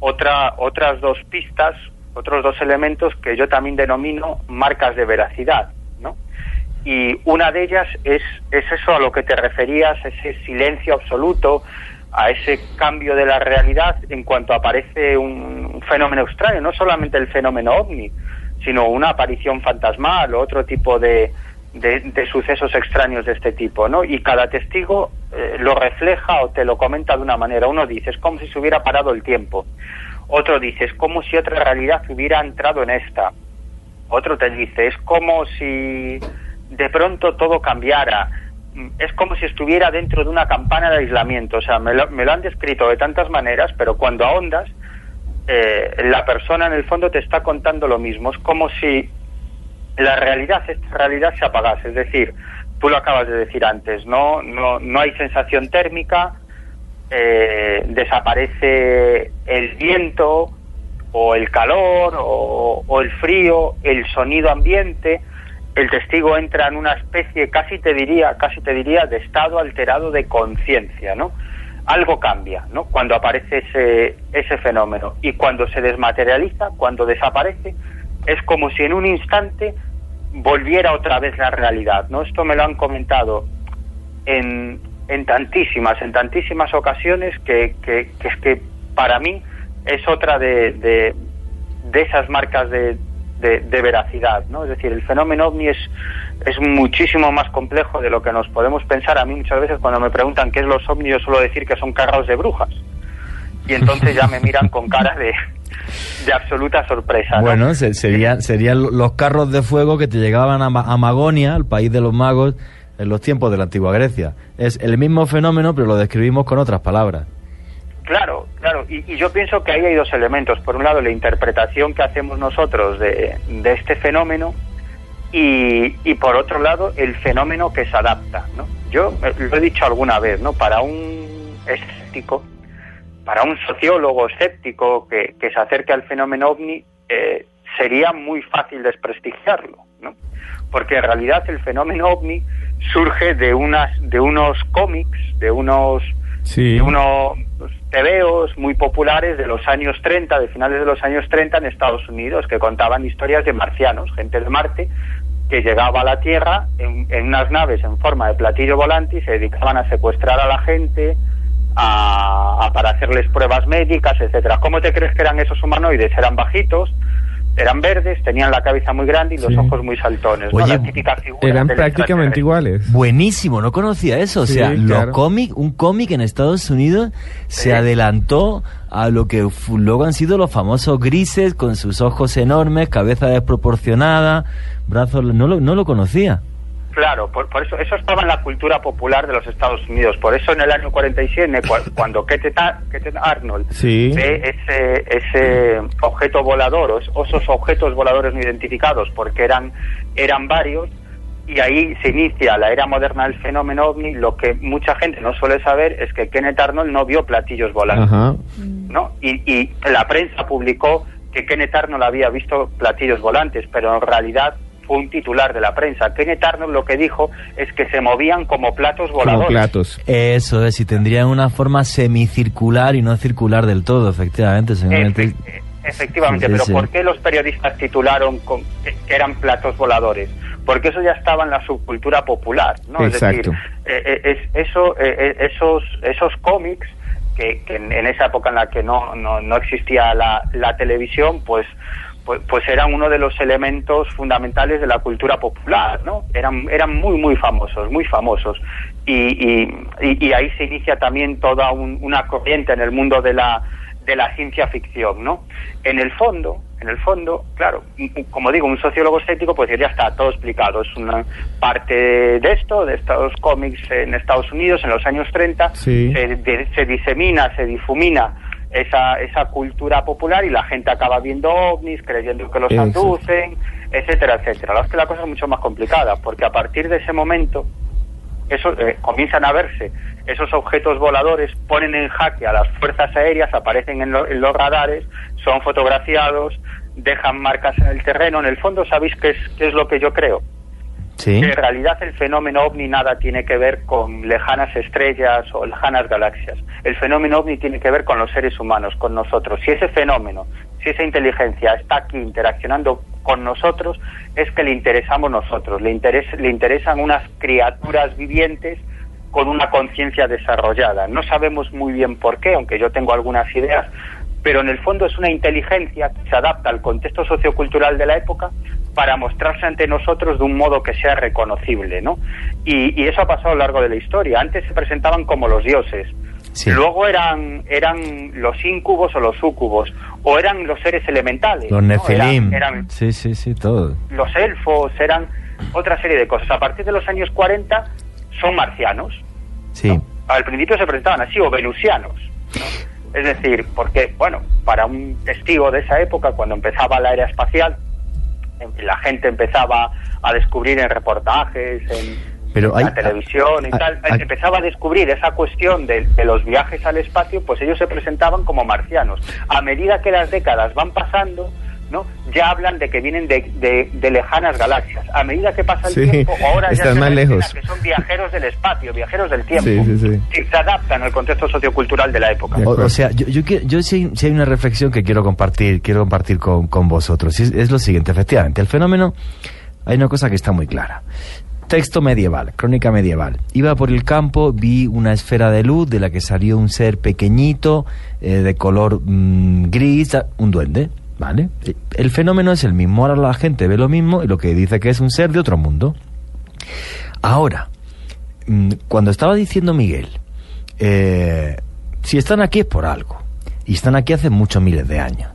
otra, otras dos pistas otros dos elementos que yo también denomino marcas de veracidad. Y una de ellas es, es eso a lo que te referías, ese silencio absoluto, a ese cambio de la realidad en cuanto aparece un fenómeno extraño, no solamente el fenómeno ovni, sino una aparición fantasmal o otro tipo de, de, sucesos extraños de este tipo, ¿no? Y cada testigo eh, lo refleja o te lo comenta de una manera. Uno dice, es como si se hubiera parado el tiempo. Otro dice, es como si otra realidad hubiera entrado en esta. Otro te dice, es como si de pronto todo cambiara. Es como si estuviera dentro de una campana de aislamiento. O sea, me lo, han descrito de tantas maneras, pero cuando ahondas, eh, la persona en el fondo te está contando lo mismo. Es como si la realidad, esta realidad se apagase. Es decir, tú lo acabas de decir antes, no, no, no hay sensación térmica, eh, desaparece el viento o el calor o, el frío, el sonido ambiente, el testigo entra en una especie, casi te diría, casi te diría, de estado alterado de conciencia, ¿no? algo cambia, ¿no? Cuando aparece ese, ese fenómeno y cuando se desmaterializa, cuando desaparece, es como si en un instante volviera otra vez la realidad, ¿no? Esto me lo han comentado en, en tantísimas, en tantísimas ocasiones que, es que para mí es otra de, de esas marcas de, de, veracidad, ¿no? Es decir, el fenómeno ovni es, es muchísimo más complejo de lo que nos podemos pensar. A mí muchas veces cuando me preguntan qué es los ovnis, yo suelo decir que son carros de brujas. Y entonces ya me miran con cara de, de absoluta sorpresa. ¿no? Bueno, se, serían los carros de fuego que te llegaban a, a Magonia, el país de los magos, en los tiempos de la antigua Grecia. Es el mismo fenómeno, pero lo describimos con otras palabras. Claro, claro, y, y, yo pienso que ahí hay dos elementos. Por un lado, la interpretación que hacemos nosotros de, de este fenómeno y, y, por otro lado, el fenómeno que se adapta. ¿no? Yo lo he dicho alguna vez, ¿no? Para un escéptico, para un sociólogo escéptico que, que se acerque al fenómeno ovni, eh, sería muy fácil desprestigiarlo, ¿no? Porque en realidad el fenómeno ovni surge de unas de unos cómics, de unos sí. de unos tebeos muy populares de los años 30, de finales de los años 30 en Estados Unidos, que contaban historias de marcianos, gente de Marte, que llegaba a la Tierra en, en unas naves en forma de platillo volante y se dedicaban a secuestrar a la gente, a, a, para hacerles pruebas médicas, etcétera. ¿Cómo te crees que eran esos humanoides? Eran bajitos, eran verdes, tenían la cabeza muy grande y los Sí. ojos muy saltones. ¿no? Oye, La típica figura Eran prácticamente iguales. Buenísimo, no conocía eso. O sea, los claro. cómic, un cómic en Estados Unidos se Sí. adelantó a lo que luego han sido los famosos grises con sus ojos enormes, cabeza desproporcionada, brazos. No lo, no lo conocía. Claro, por, por eso eso estaba en la cultura popular de los Estados Unidos. Por eso en el año 47, cua- cuando Kenneth Arnold Sí. ve ese, ese objeto volador o es- o esos objetos voladores no identificados, porque eran, eran varios, y ahí se inicia la era moderna del fenómeno ovni, lo que mucha gente no suele saber es que Kenneth Arnold no vio platillos volando. Ajá. ¿no? Y, y la prensa publicó que Kenneth Arnold había visto platillos volantes, pero en realidad un titular de la prensa. Kenneth Arnold lo que dijo es que se movían como platos Como voladores. platos. Eso es, si tendrían una forma semicircular y no circular del todo, efectivamente. Efe- efectivamente, Sí, sí, pero sí. ¿por qué los periodistas titularon con- que, eran platos voladores? Porque eso ya estaba en la subcultura popular, ¿no? Exacto. Es decir, eh, eh, es, eso, eh, eh, esos, esos cómics que, que en, en esa época en la que no, no, no existía la, la televisión, pues, pues, pues eran uno de los elementos fundamentales de la cultura popular, ¿no? Eran, eran muy, muy famosos, muy famosos. Y, y, y- ahí se inicia también toda un- una corriente en el mundo de la, de la ciencia ficción, ¿no? En el fondo, en el fondo, claro, como digo, un sociólogo estético pues ya está todo explicado. Es una parte de esto, de estos cómics en Estados Unidos en los años 30, Sí. se, de- se disemina, se difumina esa, esa cultura popular y la gente acaba viendo ovnis, creyendo que los abducen, etcétera, etcétera. La verdad es que la cosa es mucho más complicada, porque a partir de ese momento eso, eh, comienzan a verse esos objetos voladores, ponen en jaque a las fuerzas aéreas, aparecen en, lo- en los radares, son fotografiados, dejan marcas en el terreno. En el fondo, ¿sabéis qué es, qué es lo que yo creo? En realidad el fenómeno ovni nada tiene que ver con lejanas estrellas o lejanas galaxias. El fenómeno ovni tiene que ver con los seres humanos, con nosotros. Si ese fenómeno, si esa inteligencia está aquí interaccionando con nosotros, es que le interesamos nosotros, le, interes- le interesan unas criaturas vivientes con una conciencia desarrollada. No sabemos muy bien por qué, aunque yo tengo algunas ideas, pero en el fondo es una inteligencia que se adapta al contexto sociocultural de la época para mostrarse ante nosotros de un modo que sea reconocible, ¿no? Y, y eso ha pasado a lo largo de la historia. Antes se presentaban como los dioses, Sí. luego eran eran los incubos o los sucubos, o eran los seres elementales, Los ¿no? Nefilim. Eran- eran Sí, sí, sí, todo. los elfos, eran otra serie de cosas. A partir de los años 40 son marcianos. Sí. Al principio se presentaban así, o venusianos. ¿no? Es decir, porque, bueno, para un testigo de esa época, cuando empezaba la era espacial, la gente empezaba a descubrir en reportajes, en Pero hay- la televisión y tal, empezaba a descubrir esa cuestión de, de los viajes al espacio, pues ellos se presentaban como marcianos. A medida que las décadas van pasando, ¿no? Ya hablan de que vienen de, de, lejanas galaxias. A medida que pasa el tiempo, ahora ya se más lejos. que son viajeros del espacio, viajeros del tiempo. Sí, se adaptan al contexto sociocultural de la época. O, sea, yo, yo, yo sí, hay una reflexión que quiero compartir, quiero compartir con, con vosotros. Es, es lo siguiente, efectivamente, el fenómeno, hay una cosa que está muy clara. Texto medieval, crónica medieval. Iba por el campo, vi una esfera de luz de la que salió un ser pequeñito, eh, de color mm, gris, un duende, ¿vale? El fenómeno es el mismo, ahora la gente ve lo mismo y lo que dice que es un ser de otro mundo. Ahora, mm, cuando estaba diciendo Miguel, eh, si están aquí es por algo, y están aquí hace muchos miles de años.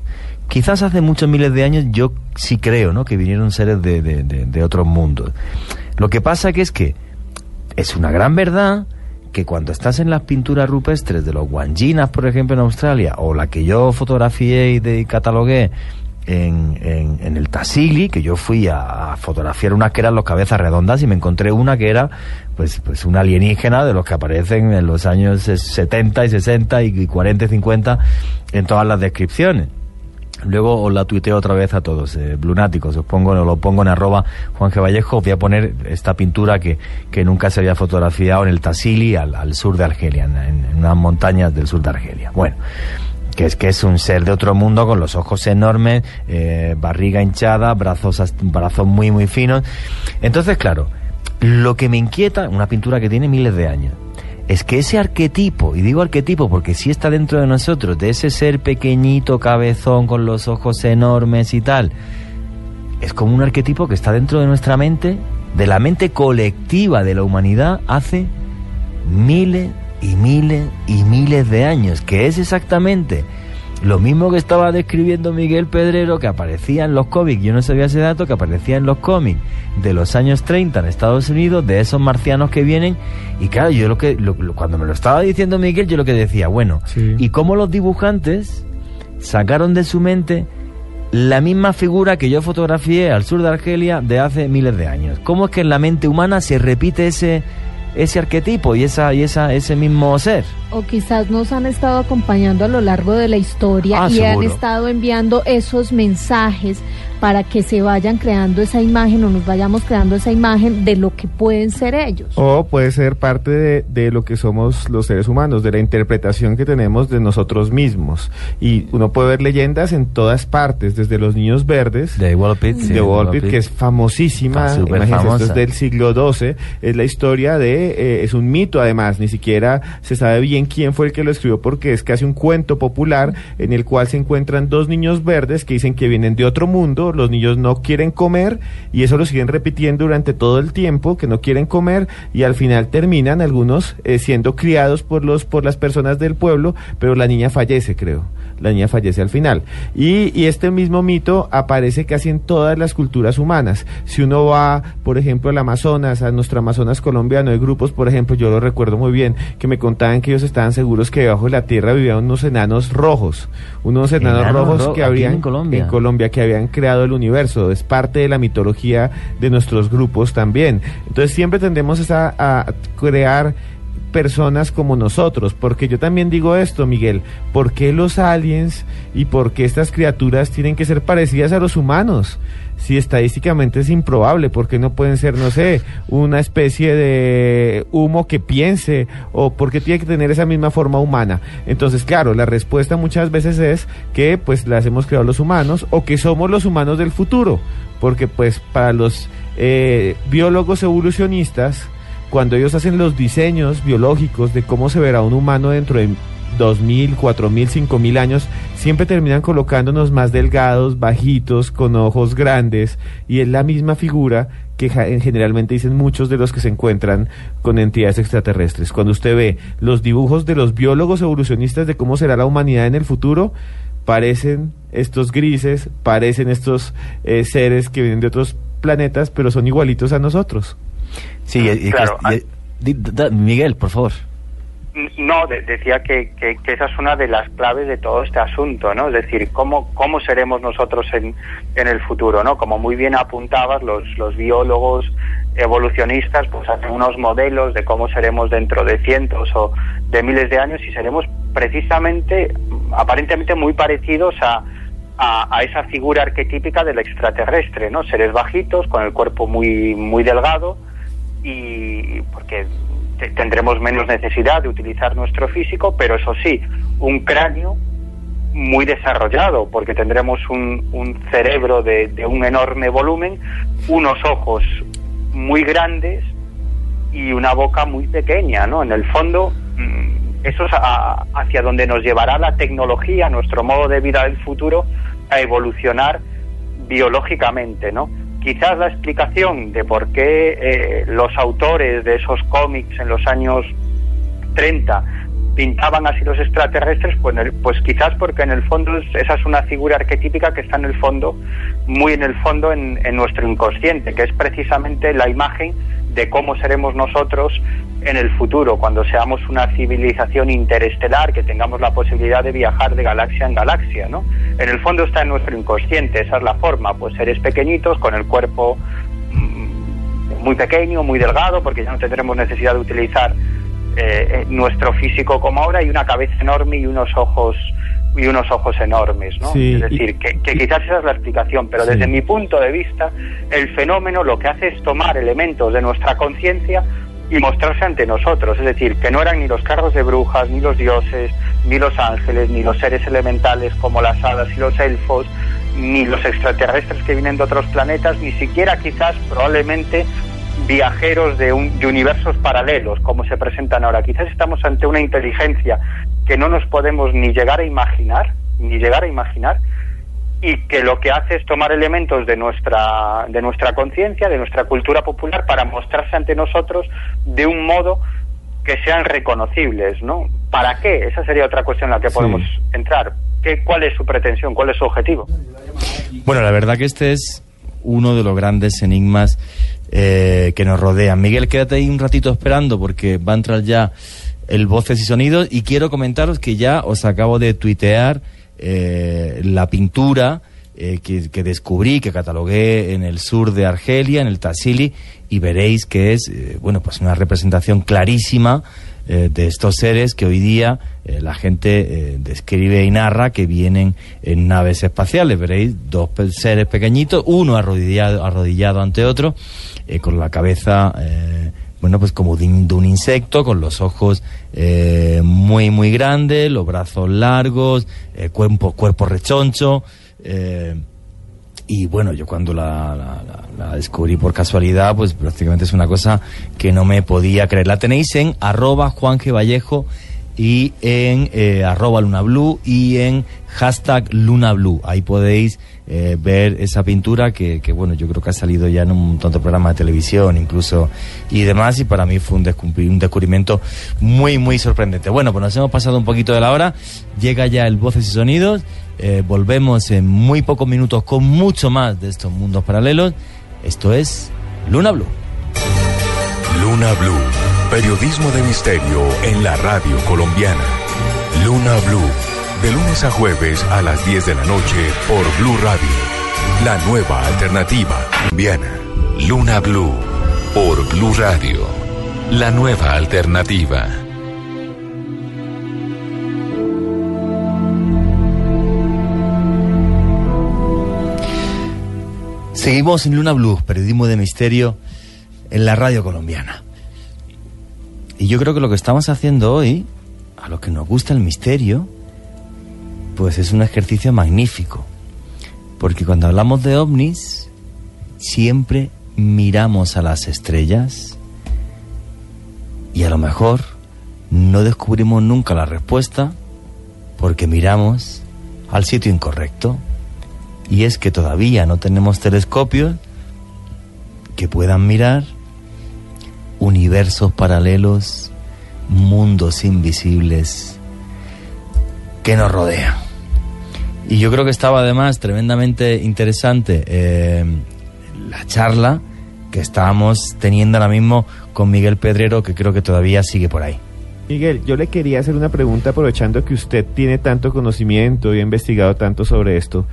Quizás hace muchos miles de años yo sí creo, ¿no? Que vinieron seres de, de, de, de otros mundos. Lo que pasa que es que es una gran verdad que cuando estás en las pinturas rupestres de los guanginas, por ejemplo, en Australia, o la que yo fotografié y, de, catalogué en, en, el Tassili, que yo fui a, fotografiar unas que eran los cabezas redondas y me encontré una que era pues, pues una alienígena de los que aparecen en los años 70 y 60 y 40 y 50 en todas las descripciones. Luego os la tuiteo otra vez a todos, eh, blunáticos, os pongo, lo pongo en arroba Juan G. Vallejo, voy a poner esta pintura que, que nunca se había fotografiado en el Tassili, al, sur de Argelia, en, unas montañas del sur de Argelia. Bueno, que es que es un ser de otro mundo con los ojos enormes, eh, barriga hinchada, brazos, brazos muy muy finos. Entonces, claro, lo que me inquieta, una pintura que tiene miles de años, es que ese arquetipo, y digo arquetipo porque sí está dentro de nosotros, de ese ser pequeñito, cabezón, con los ojos enormes y tal, es como un arquetipo que está dentro de nuestra mente, de la mente colectiva de la humanidad, hace miles y miles y miles de años, que es exactamente lo mismo que estaba describiendo Miguel Pedrero, que aparecía en los cómics, yo no sabía ese dato, que aparecía en los cómics de los años 30 en Estados Unidos, de esos marcianos que vienen. Y claro, yo lo que, cuando me lo estaba diciendo Miguel, yo lo que decía, bueno, ¿y cómo los dibujantes sacaron de su mente la misma figura que yo fotografié al sur de Argelia de hace miles de años? ¿Cómo es que en la mente humana se repite ese ese arquetipo y esa y esa ese mismo ser. O quizás nos han estado acompañando a lo largo de la historia ah, y han estado enviando esos mensajes para que se vayan creando esa imagen o nos vayamos creando esa imagen de lo que pueden ser ellos. O puede ser parte de, lo que somos los seres humanos, de la interpretación que tenemos de nosotros mismos. Y uno puede ver leyendas en todas partes, desde los niños verdes, de Walpit, de que es famosísima, famosa. es del siglo XII, es la historia de, eh, es un mito además, ni siquiera se sabe bien quién fue el que lo escribió porque es casi un cuento popular en el cual se encuentran dos niños verdes que dicen que vienen de otro mundo, los niños no quieren comer y eso lo siguen repitiendo durante todo el tiempo, que no quieren comer y al final terminan algunos eh, siendo criados por, los, por las personas del pueblo, pero la niña fallece, creo. La niña fallece al final. Y, y este mismo mito aparece casi en todas las culturas humanas. Si uno va, por ejemplo, al Amazonas, a nuestro Amazonas colombiano, hay grupos, por ejemplo, yo lo recuerdo muy bien, que me contaban que ellos estaban seguros que debajo de la tierra vivían unos enanos rojos, unos enanos, rojos que habían en Colombia, que habían creado el universo, es parte de la mitología de nuestros grupos también. Entonces siempre tendemos a, a crear personas como nosotros, porque yo también digo esto, Miguel, ¿por qué los aliens y por qué estas criaturas tienen que ser parecidas a los humanos? Si estadísticamente es improbable, ¿por qué no pueden ser, no sé, una especie de humo que piense o por qué tiene que tener esa misma forma humana? Entonces, claro, la respuesta muchas veces es que pues las hemos creado los humanos o que somos los humanos del futuro, porque pues para los eh, biólogos evolucionistas, cuando ellos hacen los diseños biológicos de cómo se verá un humano dentro de 2.000, 4.000, 5.000 años, siempre terminan colocándonos más delgados, bajitos, con ojos grandes, y es la misma figura que generalmente dicen muchos de los que se encuentran con entidades extraterrestres. Cuando usted ve los dibujos de los biólogos evolucionistas de cómo será la humanidad en el futuro, parecen estos grises, parecen estos eh, seres que vienen de otros planetas, pero son igualitos a nosotros. Sí, Miguel, por favor. No, decía que, que, esa es una de las claves de todo este asunto, ¿no? Es decir, cómo, cómo seremos nosotros en, en el futuro, ¿no? Como muy bien apuntabas, los, los biólogos evolucionistas pues hacen unos modelos de cómo seremos dentro de cientos o de miles de años y seremos precisamente, aparentemente muy parecidos a, a, esa figura arquetípica del extraterrestre, ¿no? Seres bajitos, con el cuerpo muy, muy delgado y porque tendremos menos necesidad de utilizar nuestro físico, pero eso sí, un cráneo muy desarrollado, porque tendremos un, un cerebro de, un enorme volumen, unos ojos muy grandes y una boca muy pequeña, ¿no? En el fondo, mm, eso es hacia donde nos llevará la tecnología, nuestro modo de vida del futuro, a evolucionar biológicamente, ¿no? Quizás la explicación de por qué eh, los autores de esos cómics en los años 30 pintaban así los extraterrestres, pues, pues quizás porque en el fondo esa es una figura arquetípica que está en el fondo, muy en el fondo en nuestro inconsciente, que es precisamente la imagen de cómo seremos nosotros en el futuro, cuando seamos una civilización interestelar, que tengamos la posibilidad de viajar de galaxia en galaxia, ¿no? En el fondo está en nuestro inconsciente, esa es la forma, pues seres pequeñitos con el cuerpo mm, muy pequeño, muy delgado, porque ya no tendremos necesidad de utilizar eh, eh, nuestro físico como ahora y una cabeza enorme y unos ojos y unos ojos enormes, ¿no? es decir, que, quizás esa es la explicación, pero desde mi punto de vista, el fenómeno lo que hace es tomar elementos de nuestra conciencia y mostrarse ante nosotros, es decir, que no eran ni los carros de brujas, ni los dioses, ni los ángeles, ni los seres elementales como las hadas y los elfos, ni los extraterrestres que vienen de otros planetas, ni siquiera quizás probablemente viajeros de, un, de universos paralelos como se presentan ahora. Quizás estamos ante una inteligencia que no nos podemos ni llegar a imaginar, ni llegar a imaginar, y que lo que hace es tomar elementos de nuestra, de nuestra conciencia, de nuestra cultura popular, para mostrarse ante nosotros de un modo que sean reconocibles, ¿no? ¿Para qué? Esa sería otra cuestión en la que podemos entrar. ¿Qué, ¿Cuál es su pretensión? ¿Cuál es su objetivo? Bueno, la verdad que este es uno de los grandes enigmas eh, que nos rodean. Miguel, quédate ahí un ratito esperando porque va a entrar ya el Voces y Sonidos y quiero comentaros que ya os acabo de tuitear eh, la pintura eh, que, descubrí, que catalogué en el sur de Argelia, en el Tassili, y veréis que es, eh, bueno, pues una representación clarísima de estos seres que hoy día la gente describe y narra que vienen en naves espaciales. Veréis dos seres pequeñitos, uno arrodillado, arrodillado ante otro, con la cabeza bueno, pues como de, un insecto, con los ojos eh, muy, muy grandes, los brazos largos, eh, cuerpo, cuerpo rechoncho. Eh, y bueno, yo cuando la, descubrí por casualidad, pues prácticamente es una cosa que no me podía creer. La tenéis en arroba Juan Vallejo y en arroba Luna Blue y en hashtag Luna Blue. Ahí podéis eh, ver esa pintura que, que, bueno, yo creo que ha salido ya en un montón de programas de televisión incluso y demás y para mí fue un, un descubrimiento muy, muy sorprendente. Bueno, pues nos hemos pasado un poquito de la hora, llega ya el Voces y Sonidos, eh, volvemos en muy pocos minutos con mucho más de estos mundos paralelos. Esto es Luna Blue. Luna Blue, periodismo de misterio en la radio colombiana. Luna Blue de lunes a jueves a las 10 de la noche por Blue Radio. La nueva alternativa colombiana. Luna Blue por Blue Radio. La nueva alternativa. Seguimos en Luna Blue, periodismo de misterio en la radio colombiana. Y yo creo que lo que estamos haciendo hoy, a los que nos gusta el misterio, pues es un ejercicio magnífico. Porque cuando hablamos de ovnis, siempre miramos a las estrellas y a lo mejor no descubrimos nunca la respuesta porque miramos al sitio incorrecto. Y es que todavía no tenemos telescopios que puedan mirar universos paralelos, mundos invisibles que nos rodean. Y yo creo que estaba además tremendamente interesante eh, la charla que estábamos teniendo ahora mismo con Miguel Pedrero, que creo que todavía sigue por ahí. Miguel, yo le quería hacer una pregunta aprovechando que usted tiene tanto conocimiento y ha investigado tanto sobre esto.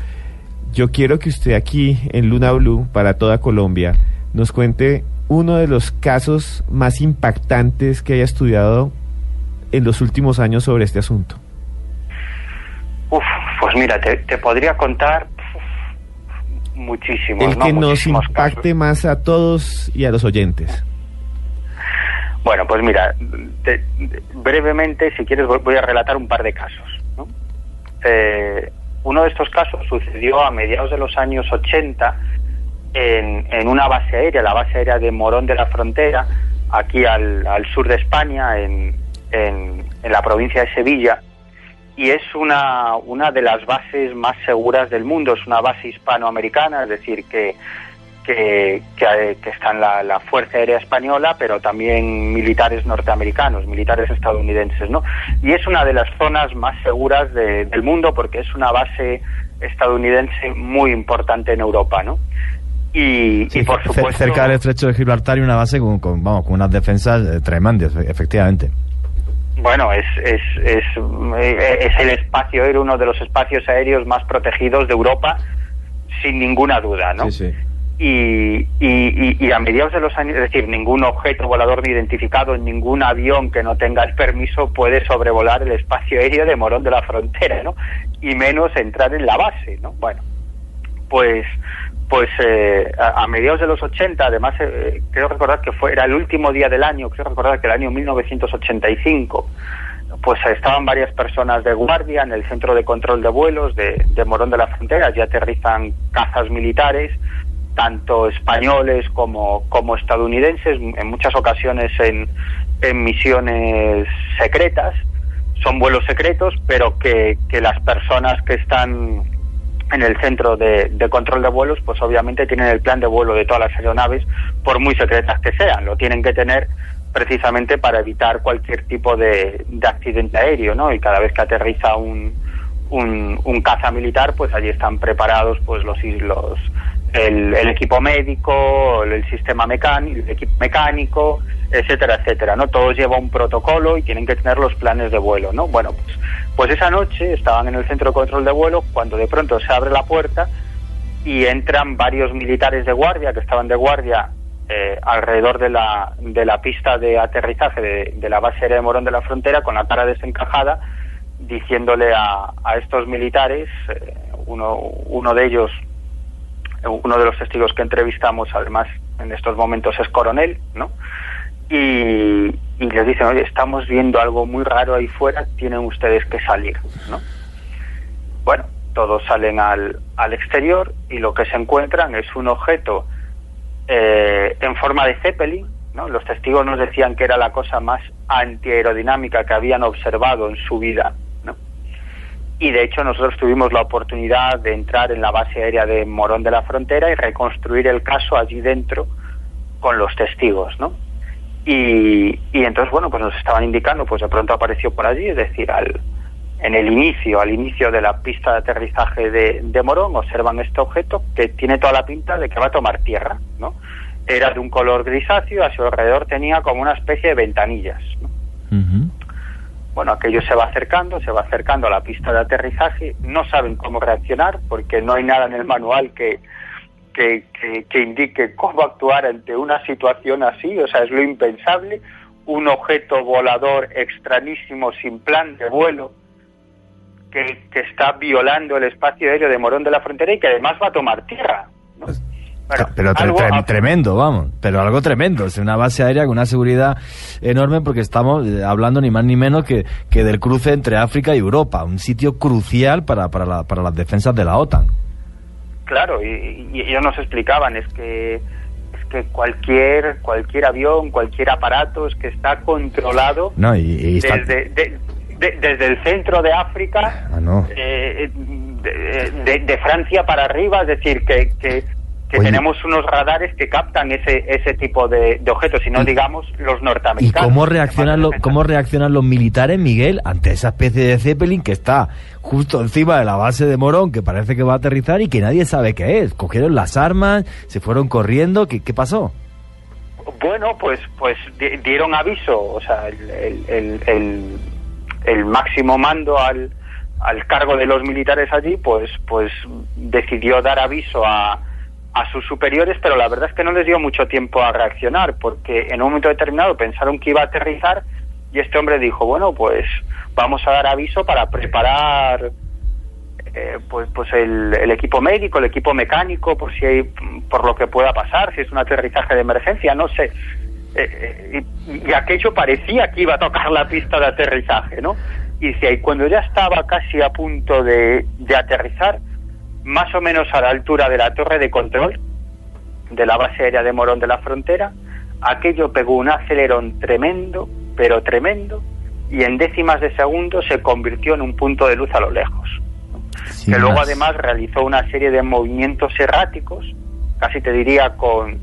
Yo quiero que usted aquí en Luna Blue, para toda Colombia, nos cuente uno de los casos más impactantes que haya estudiado en los últimos años sobre este asunto. Uf, Pues mira, te, te podría contar muchísimos. El que ¿no? nos Muchísimos impacte casos. más a todos y a los oyentes. Bueno, pues mira, te- brevemente, si quieres, voy- voy a relatar un par de casos. ¿no? Eh, uno de estos casos sucedió a mediados de los años 80 en, en una base aérea, la base aérea de Morón de la Frontera, aquí al, al sur de España, en, en- en la provincia de Sevilla. Y es una, una de las bases más seguras del mundo, es una base hispanoamericana, es decir, que, que, que, que están la, Fuerza Aérea Española, pero también militares norteamericanos, militares estadounidenses, ¿no? Y es una de las zonas más seguras de- del mundo porque es una base estadounidense muy importante en Europa, ¿no? Y, y por supuesto... cerca del estrecho de Gibraltar y una base con, con, vamos, con unas defensas eh, tremendas, e- efectivamente. Bueno, es, es, es, eh, es el espacio aéreo, uno de los espacios aéreos más protegidos de Europa, sin ninguna duda, ¿no? Sí, sí. y, y, y- a mediados de los años, es decir, ningún objeto volador no identificado, ningún avión que no tenga el permiso puede sobrevolar el espacio aéreo de Morón de la Frontera, ¿no? Y menos entrar en la base, ¿no? Bueno, pues pues eh, a, mediados de los 80, además eh, creo recordar que fue era el último día del año, creo recordar que el año 1985, pues estaban varias personas de guardia en el centro de control de vuelos de, de Morón de la Frontera, ya aterrizan cazas militares, tanto españoles como, como estadounidenses, en muchas ocasiones en, en misiones secretas, son vuelos secretos, pero que, que las personas que están en el centro de, de control de vuelos, pues obviamente tienen el plan de vuelo de todas las aeronaves, por muy secretas que sean, lo tienen que tener precisamente para evitar cualquier tipo de, de accidente aéreo, ¿no? Y cada vez que aterriza un, un, un caza militar, pues allí están preparados pues los, los el, equipo médico, el sistema mecánico, el equipo mecánico, etcétera, etcétera, ¿no? Todo lleva un protocolo y tienen que tener los planes de vuelo, ¿no? Bueno, pues, pues esa noche estaban en el centro de control de vuelo cuando de pronto se abre la puerta y entran varios militares de guardia que estaban de guardia eh, alrededor de la, de la pista de aterrizaje de, de la base aérea de Morón de la Frontera con la cara desencajada diciéndole a, a estos militares, eh, uno, uno de ellos, uno de los testigos que entrevistamos, además en estos momentos es coronel, ¿no? Y, les dicen, oye, estamos viendo algo muy raro ahí fuera, tienen ustedes que salir, ¿no? Bueno, todos salen al, al exterior y lo que se encuentran es un objeto eh, en forma de Zeppelin, ¿no? Los testigos nos decían que era la cosa más antiaerodinámica que habían observado en su vida. Y de hecho nosotros tuvimos la oportunidad de entrar en la base aérea de Morón de la Frontera y reconstruir el caso allí dentro con los testigos, ¿no? Y, y entonces, bueno, pues nos estaban indicando, pues de pronto apareció por allí, es decir, al, en el inicio, al inicio de la pista de aterrizaje de, de Morón, observan este objeto que tiene toda la pinta de que va a tomar tierra, ¿no? Era de un color grisáceo, a su alrededor tenía como una especie de ventanillas, ¿no? Bueno, aquello se va acercando, se va acercando a la pista de aterrizaje, no saben cómo reaccionar porque no hay nada en el manual que, que, que, que indique cómo actuar ante una situación así, o sea, es lo impensable, un objeto volador extrañísimo sin plan de vuelo que, que está violando el espacio aéreo de Morón de la Frontera y que además va a tomar tierra. Pero tre- tremendo, vamos. Pero algo tremendo. Es una base aérea con una seguridad enorme porque estamos eh, hablando ni más ni menos que, que del cruce entre África y Europa. Un sitio crucial para, para, la- para las defensas de la OTAN. Claro, y, y ellos nos explicaban, es que es que cualquier cualquier avión, cualquier aparato es que está controlado No, y, y está- desde, de- de- desde el centro de África, Ah, no. eh, de, de- de Francia para arriba, es decir, que, que, que Oye. tenemos unos radares que captan ese ese tipo de, de objetos, y no Y- digamos los ¿Y norteamericanos. cómo que reaccionan, los, cómo reaccionan los militares, Miguel, ante esa especie de Zeppelin que está justo encima de la base de Morón, que parece que va a aterrizar y que nadie sabe qué es? Cogieron las armas, se fueron corriendo, ¿qué, qué pasó? Bueno, pues pues di- dieron aviso, o sea, el, el, el, el- el máximo mando al, al cargo de los militares allí, pues pues decidió dar aviso a, a sus superiores, pero la verdad es que no les dio mucho tiempo a reaccionar, porque en un momento determinado pensaron que iba a aterrizar y este hombre dijo, bueno, pues vamos a dar aviso para preparar eh, pues, pues el, el, equipo médico, el equipo mecánico, por si hay, por lo que pueda pasar, si es un aterrizaje de emergencia, no sé. Eh, y, y, aquello parecía que iba a tocar la pista de aterrizaje, ¿no? Y si cuando ya estaba casi a punto de, de aterrizar, más o menos a la altura de la torre de control de la base aérea de Morón de la Frontera, aquello pegó un acelerón tremendo, pero tremendo, y en décimas de segundo se convirtió en un punto de luz a lo lejos. que luego además realizó una serie de movimientos erráticos, casi te diría con,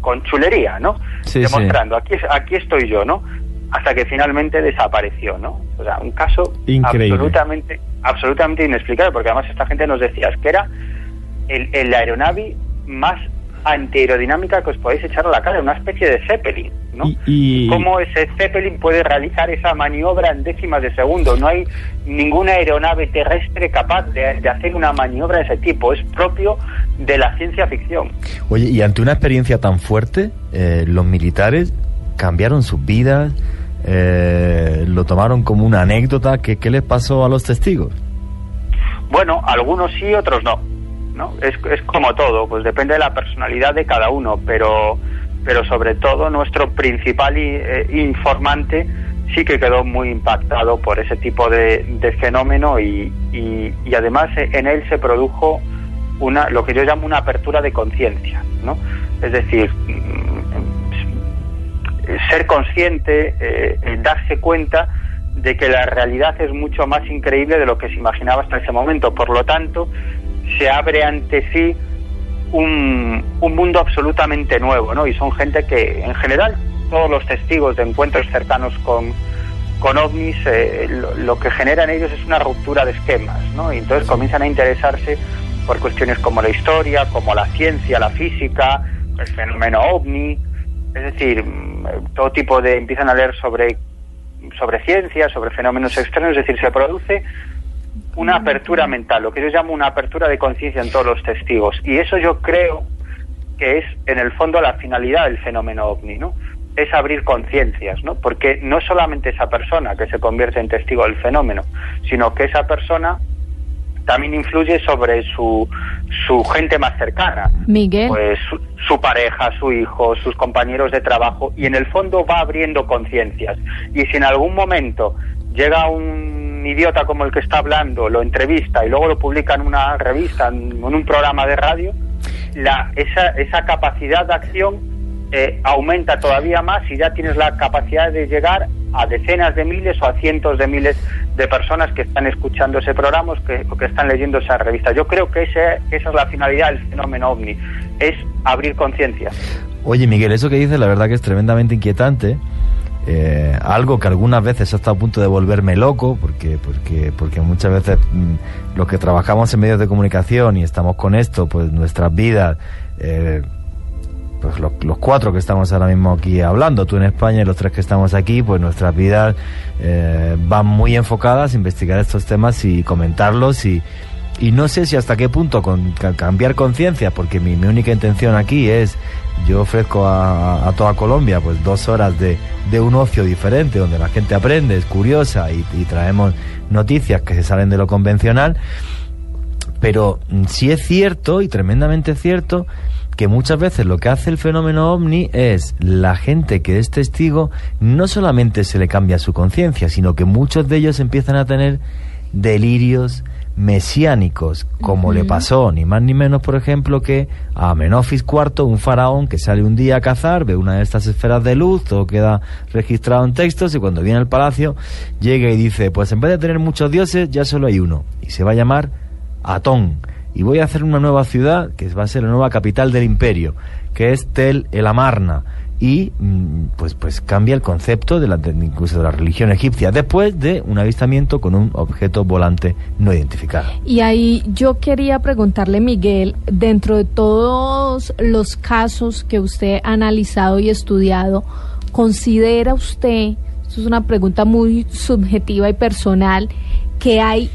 con chulería, ¿no? Demostrando, aquí, aquí estoy yo, ¿no? Hasta que finalmente desapareció, ¿no? O sea, un caso absolutamente absolutamente inexplicable, porque además esta gente nos decía que era el, el aeronave más antiaerodinámica que os podéis echar a la cara, una especie de Zeppelin, ¿no? Y, ¿Cómo ese Zeppelin puede realizar esa maniobra en décimas de segundo? No hay ninguna aeronave terrestre capaz de, hacer una maniobra de ese tipo, es propio de la ciencia ficción. Oye, y ante una experiencia tan fuerte, eh, los militares cambiaron sus vidas, eh, lo tomaron como una anécdota. ¿Qué, ¿Qué les pasó a los testigos? Bueno, algunos sí, otros no ¿no? Es, es como todo, pues depende de la personalidad de cada uno, pero, pero sobre todo nuestro principal eh, informante sí que quedó muy impactado por ese tipo de, fenómeno y, y, además eh, en él se produjo una, lo que yo llamo una apertura de conciencia, ¿no? Es decir, ser consciente, eh, darse cuenta de que la realidad es mucho más increíble de lo que se imaginaba hasta ese momento. Por lo tanto, se abre ante sí un, un mundo absolutamente nuevo, ¿no? Y son gente que, en general, todos los testigos de encuentros cercanos con, con ovnis, eh, lo, que generan ellos es una ruptura de esquemas, ¿no? Y entonces comienzan a interesarse por cuestiones como la historia, como la ciencia, la física, el fenómeno ovni, es decir, todo tipo de empiezan a leer sobre sobre ciencia, sobre fenómenos extraños, es decir, se produce una apertura mental, lo que yo llamo una apertura de conciencia en todos los testigos. Y eso yo creo que es, en el fondo, la finalidad del fenómeno ovni, ¿no? Es abrir conciencias, ¿no? Porque no solamente esa persona que se convierte en testigo del fenómeno, sino que esa persona también influye sobre su, su gente más cercana. Miguel. Pues su, su, pareja, su hijo, sus compañeros de trabajo, y en el fondo va abriendo conciencias. Y si en algún momento llega un idiota como el que está hablando lo entrevista y luego lo publica en una revista, en, un programa de radio, la, esa, esa capacidad de acción eh, aumenta todavía más y ya tienes la capacidad de llegar a decenas de miles o a cientos de miles de personas que están escuchando ese programa o que, están leyendo esa revista. Yo creo que ese, esa es la finalidad del fenómeno ovni, es abrir conciencia. Oye Miguel, eso que dices la verdad que es tremendamente inquietante eh, algo que algunas veces ha estado a punto de volverme loco, porque, porque, porque muchas veces mm, los que trabajamos en medios de comunicación y estamos con esto, pues nuestras vidas, eh, pues los, cuatro que estamos ahora mismo aquí hablando, tú en España y los tres que estamos aquí, pues nuestras vidas eh, van muy enfocadas a investigar estos temas y comentarlos y, y no sé si hasta qué punto con, cambiar conciencia, porque mi, única intención aquí es, yo ofrezco a, toda Colombia pues dos horas de, de, un ocio diferente, donde la gente aprende, es curiosa y, y traemos noticias que se salen de lo convencional, pero sí es cierto y tremendamente cierto que muchas veces lo que hace el fenómeno ovni es la gente que es testigo no solamente se le cambia su conciencia, sino que muchos de ellos empiezan a tener delirios, mesiánicos, como le pasó ni más ni menos, por ejemplo, que a Menofis IV, un faraón que sale un día a cazar, ve una de estas esferas de luz, todo queda registrado en textos y cuando viene al palacio llega y dice, pues en vez de tener muchos dioses, ya solo hay uno, y se va a llamar Atón, y voy a hacer una nueva ciudad que va a ser la nueva capital del imperio, que es Tel el Amarna y mm, pues pues cambia el concepto de la incluso de la religión egipcia después de un avistamiento con un objeto volante no identificado. Y ahí yo quería preguntarle Miguel, dentro de todos los casos que usted ha analizado y estudiado, ¿considera usted, esto es una pregunta muy subjetiva y personal, que hay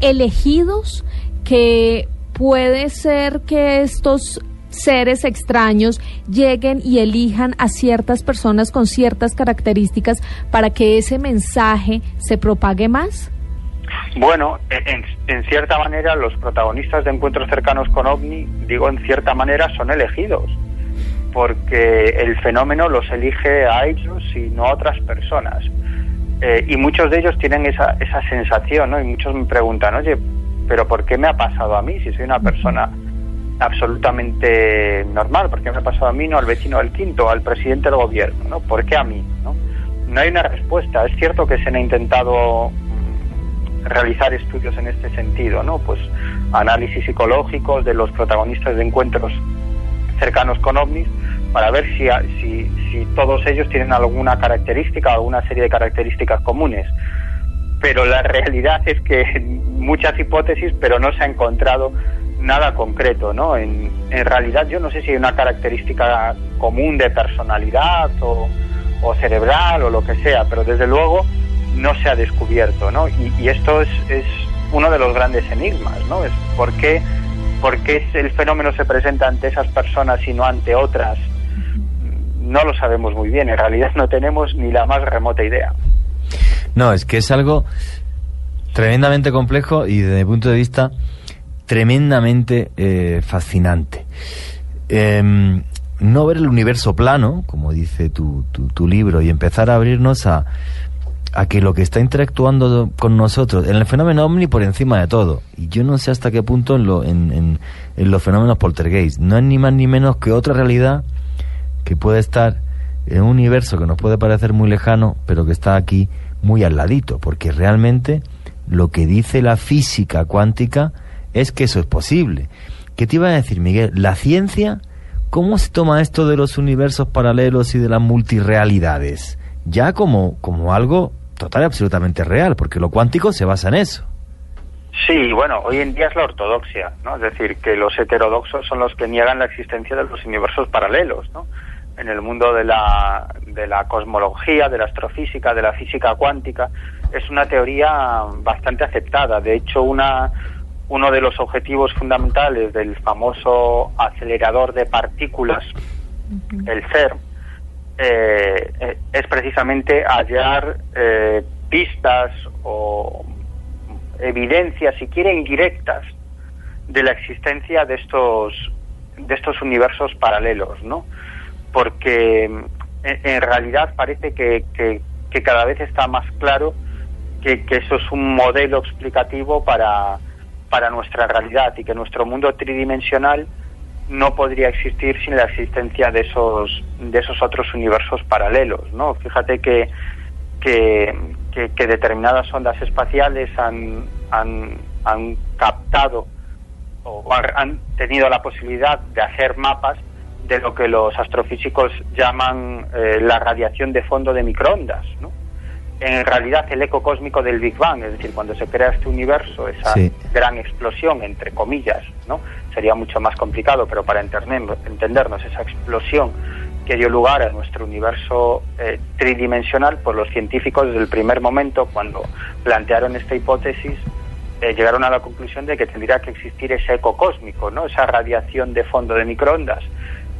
elegidos que puede ser que estos seres extraños lleguen y elijan a ciertas personas con ciertas características para que ese mensaje se propague más? Bueno, en, en, cierta manera los protagonistas de encuentros cercanos con OVNI, digo en cierta manera, son elegidos, porque el fenómeno los elige a ellos y no a otras personas. Eh, y muchos de ellos tienen esa, esa sensación, ¿no? Y muchos me preguntan, oye, pero ¿por qué me ha pasado a mí si soy una persona absolutamente normal? ¿Por qué me ha pasado a mí, no al vecino del quinto, al presidente del gobierno? ¿no? ¿Por qué a mí? ¿no? no hay una respuesta. Es cierto que se han intentado mm, realizar estudios en este sentido, ¿no? Pues análisis psicológicos de los protagonistas de encuentros cercanos con ovnis para ver si, si, si todos ellos tienen alguna característica, alguna serie de características comunes. Pero la realidad es que muchas hipótesis, pero no se ha encontrado nada concreto, ¿no? En, en realidad yo no sé si hay una característica común de personalidad o, o cerebral o lo que sea, pero desde luego no se ha descubierto, ¿no? Y, y esto es, es, uno de los grandes enigmas, ¿no? Es por qué, por qué el fenómeno se presenta ante esas personas y no ante otras. No lo sabemos muy bien, en realidad no tenemos ni la más remota idea. No, es que es algo tremendamente complejo y desde mi punto de vista tremendamente eh, fascinante. Eh, no ver el universo plano, como dice tu, tu, tu libro, y empezar a abrirnos a, a que lo que está interactuando con nosotros, en el fenómeno ovni por encima de todo, y yo no sé hasta qué punto en, lo, en, en, en los fenómenos poltergeist, no es ni más ni menos que otra realidad que puede estar en un universo que nos puede parecer muy lejano, pero que está aquí muy al ladito, porque realmente lo que dice la física cuántica es que eso es posible. ¿Qué te iba a decir, Miguel? La ciencia ¿Cómo se toma esto de los universos paralelos y de las multirealidades? Ya como, como algo total y absolutamente real, porque lo cuántico se basa en eso. Sí, bueno, hoy en día es la ortodoxia, ¿no? Es decir, que los heterodoxos son los que niegan la existencia de los universos paralelos, ¿no? En el mundo de la, de la cosmología, de la astrofísica, de la física cuántica, es una teoría bastante aceptada. De hecho, una, uno de los objetivos fundamentales del famoso acelerador de partículas, el CERN, eh, eh, es precisamente hallar eh, pistas o evidencias, si quieren, indirectas de la existencia de estos de estos universos paralelos, ¿no? Porque en, en realidad parece que, que, cada vez está más claro que, que eso es un modelo explicativo para para nuestra realidad y que nuestro mundo tridimensional no podría existir sin la existencia de esos de esos otros universos paralelos no fíjate que que, que, determinadas ondas espaciales han, han captado o han tenido la posibilidad de hacer mapas de lo que los astrofísicos llaman eh, la radiación de fondo de microondas, ¿no? en realidad el eco cósmico del Big Bang, es decir, cuando se crea este universo, esa sí. gran explosión, entre comillas, ¿no? Sería mucho más complicado, pero para entendernos, esa explosión que dio lugar a nuestro universo eh, tridimensional, pues los científicos desde el primer momento, cuando plantearon esta hipótesis, eh, llegaron a la conclusión de que tendría que existir ese eco cósmico, ¿no? Esa radiación de fondo de microondas.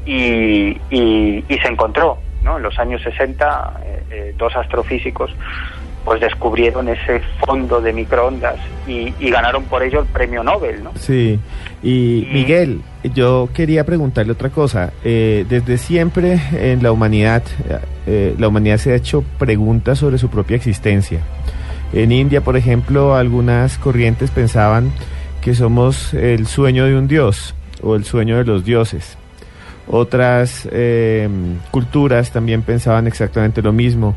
Y, y, y se encontró, ¿no? En los años 60, eh, eh, dos astrofísicos pues descubrieron ese fondo de microondas y, y, ganaron por ello el premio Nobel, ¿no? Sí, y, y Miguel, yo quería preguntarle otra cosa. Eh, desde siempre en la humanidad, eh, la humanidad se ha hecho preguntas sobre su propia existencia. En India, por ejemplo, algunas corrientes pensaban que somos el sueño de un dios o el sueño de los dioses. Otras eh, culturas también pensaban exactamente lo mismo.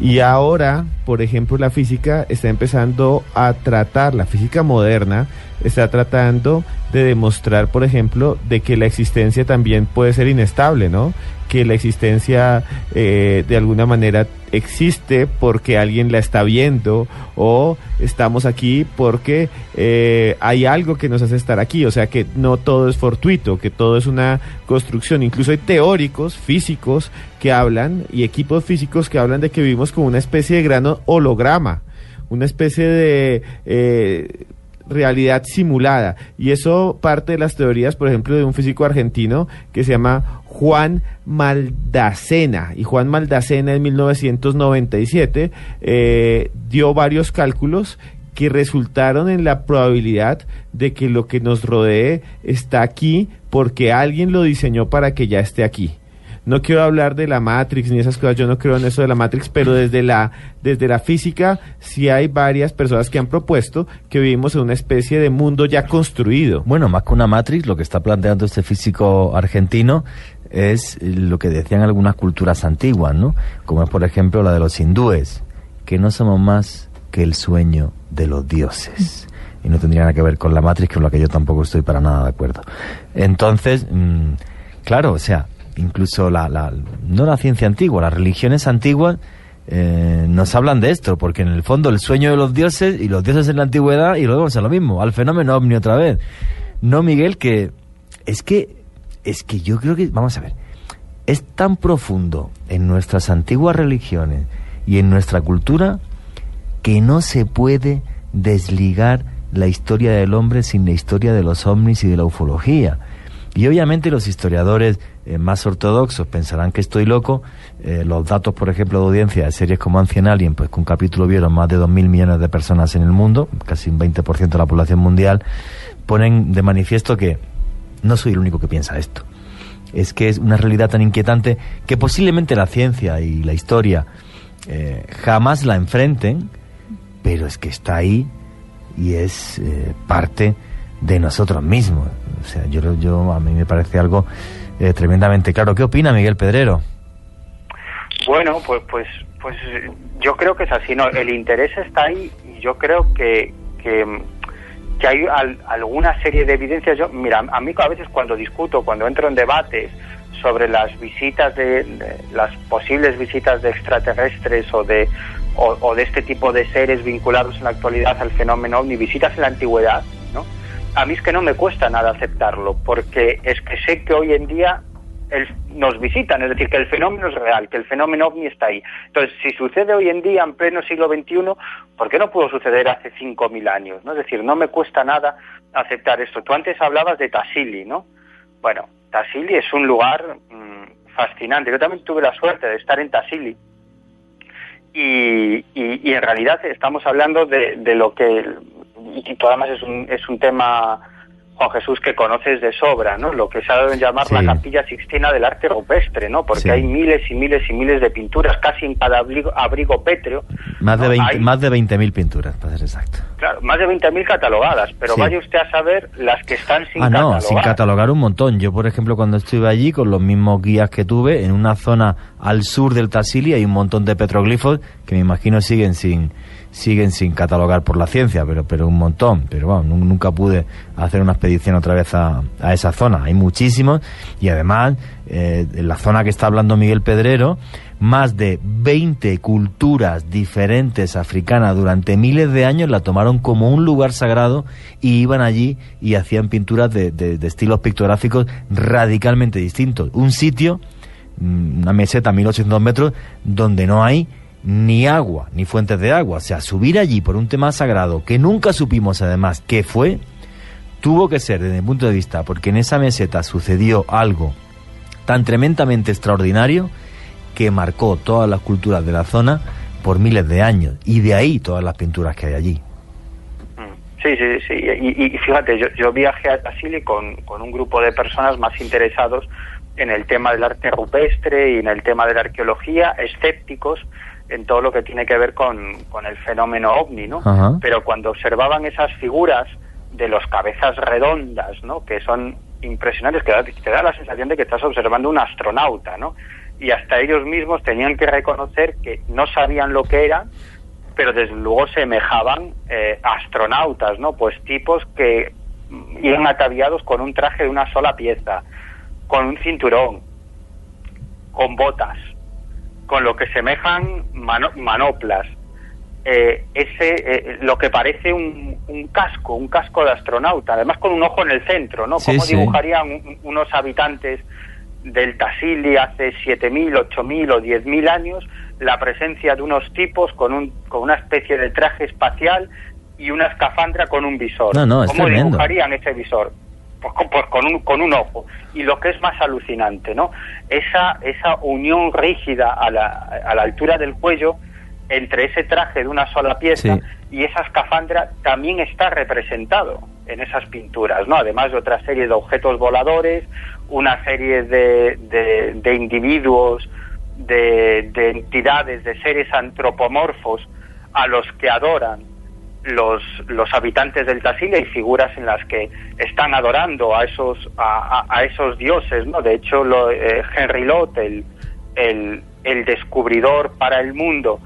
Y ahora, por ejemplo, la física está empezando a tratar, la física moderna está tratando de demostrar, por ejemplo, de que la existencia también puede ser inestable, ¿no? Que la existencia eh, de alguna manera existe porque alguien la está viendo o estamos aquí porque eh, hay algo que nos hace estar aquí, o sea que no todo es fortuito, que todo es una construcción, incluso hay teóricos físicos que hablan y equipos físicos que hablan de que vivimos como una especie de gran holograma, una especie de... Eh, realidad simulada. Y eso parte de las teorías, por ejemplo, de un físico argentino que se llama Juan Maldacena. Y Juan Maldacena en 1997 eh, dio varios cálculos que resultaron en la probabilidad de que lo que nos rodee está aquí porque alguien lo diseñó para que ya esté aquí. No quiero hablar de la Matrix ni esas cosas, yo no creo en eso de la Matrix, pero desde la, desde la física sí hay varias personas que han propuesto que vivimos en una especie de mundo ya construido. Bueno, más que una Matrix, lo que está planteando este físico argentino es lo que decían algunas culturas antiguas, ¿no? Como es, por ejemplo, la de los hindúes, que no somos más que el sueño de los dioses. Y no tendría nada que ver con la Matrix, con la que yo tampoco estoy para nada de acuerdo. Entonces, mm, claro, o sea, incluso la, la, no la ciencia antigua, las religiones antiguas eh, nos hablan de esto, porque en el fondo el sueño de los dioses y los dioses en la antigüedad y luego es lo mismo, al fenómeno ovni otra vez. No, Miguel, que es que es que yo creo que vamos a ver, es tan profundo en nuestras antiguas religiones y en nuestra cultura que no se puede desligar la historia del hombre sin la historia de los ovnis y de la ufología. Y obviamente los historiadores eh, más ortodoxos pensarán que estoy loco. Eh, los datos, por ejemplo, de audiencia de series como Ancien Alien, pues que un capítulo vieron más de 2.000 millones de personas en el mundo, casi un 20% de la población mundial, ponen de manifiesto que no soy el único que piensa esto. Es que es una realidad tan inquietante que posiblemente la ciencia y la historia eh, jamás la enfrenten, pero es que está ahí y es parte de nosotros mismos. O sea, yo, yo a mí me parece algo eh, tremendamente claro. ¿Qué opina Miguel Pedrero? Bueno, pues, pues, pues yo creo que es así. No, el interés está ahí y yo creo que, que, hay alguna serie de evidencias. Yo, mira, a mí a veces cuando discuto, cuando entro en debates sobre las visitas de, las posibles visitas de extraterrestres o de o, de este tipo de seres vinculados en la actualidad al fenómeno ovni, visitas en la antigüedad, a mí es que no me cuesta nada aceptarlo, porque es que sé que hoy en día nos visitan, es decir, que el fenómeno es real, que el fenómeno ovni está ahí. Entonces, si sucede hoy en día, en pleno siglo XXI, ¿por qué no pudo suceder hace 5.000 años? ¿no? Es decir, no me cuesta nada aceptar esto. Tú antes hablabas de Tassili, ¿no? Bueno, Tassili es un lugar mm, fascinante. Yo también tuve la suerte de estar en Tassili. Y, y, en realidad estamos hablando de, de lo que y tú además es un, es un tema, Juan Jesús, que conoces de sobra, ¿no? Lo que se ha dado en llamar la capilla sixtina del arte rupestre, ¿no? Porque hay miles y miles y miles de pinturas, casi en cada abrigo, abrigo pétreo. Más, de 20, más de 20.000 pinturas, para ser exacto. Claro, más de 20.000 catalogadas, pero vaya usted a saber las que están sin ah, no, sin catalogar un montón. Yo, por ejemplo, cuando estuve allí, con los mismos guías que tuve, en una zona al sur del Tassili hay un montón de petroglifos que me imagino siguen sin siguen sin catalogar por la ciencia, pero, pero un montón. Pero bueno, nunca pude hacer una expedición otra vez a, a esa zona. Hay muchísimos y además eh, en la zona que está hablando Miguel Pedrero, más de 20 culturas diferentes africanas durante miles de años la tomaron como un lugar sagrado y iban allí y hacían pinturas de, de, estilos pictográficos radicalmente distintos. Un sitio, mm, una meseta a 1800 metros, donde no hay ni agua, ni fuentes de agua. O sea, subir allí por un tema sagrado que nunca supimos además qué fue, tuvo que ser desde mi punto de vista, porque en esa meseta sucedió algo tan tremendamente extraordinario que marcó todas las culturas de la zona por miles de años. Y de ahí todas las pinturas que hay allí. Sí, sí, sí. Y, fíjate, yo, yo, viajé a Tassili con, con un grupo de personas más interesados en el tema del arte rupestre y en el tema de la arqueología, escépticos, en todo lo que tiene que ver con, con el fenómeno ovni, ¿no? Pero cuando observaban esas figuras de los cabezas redondas, ¿no? Que son impresionantes, que te da la sensación de que estás observando un astronauta, ¿no? Y hasta ellos mismos tenían que reconocer que no sabían lo que eran, pero desde luego semejaban eh, astronautas, ¿no? Pues tipos que iban ataviados con un traje de una sola pieza, con un cinturón, con botas, con lo que semejan manoplas. Eh, ese eh, lo que parece un, casco, un casco de astronauta, además con un ojo en el centro, ¿no? ¿Cómo dibujarían unos habitantes del Tassili hace 7.000, 8.000 o 10.000 años la presencia de unos tipos con, un, con una especie de traje espacial y una escafandra con un visor? ¿Cómo dibujarían ese visor? Pues, pues, con, un, con un ojo. Y lo que es más alucinante, ¿no? Esa, esa unión rígida a la, a la altura del cuello entre ese traje de una sola pieza y esa escafandra también está representado en esas pinturas, ¿no? Además de otra serie de objetos voladores, una serie de, de, individuos, de, de entidades, de seres antropomorfos a los que adoran los, los habitantes del Tassili hay figuras en las que están adorando a esos a, esos dioses no de hecho lo, eh, Henry Lot el, el, el descubridor para el mundo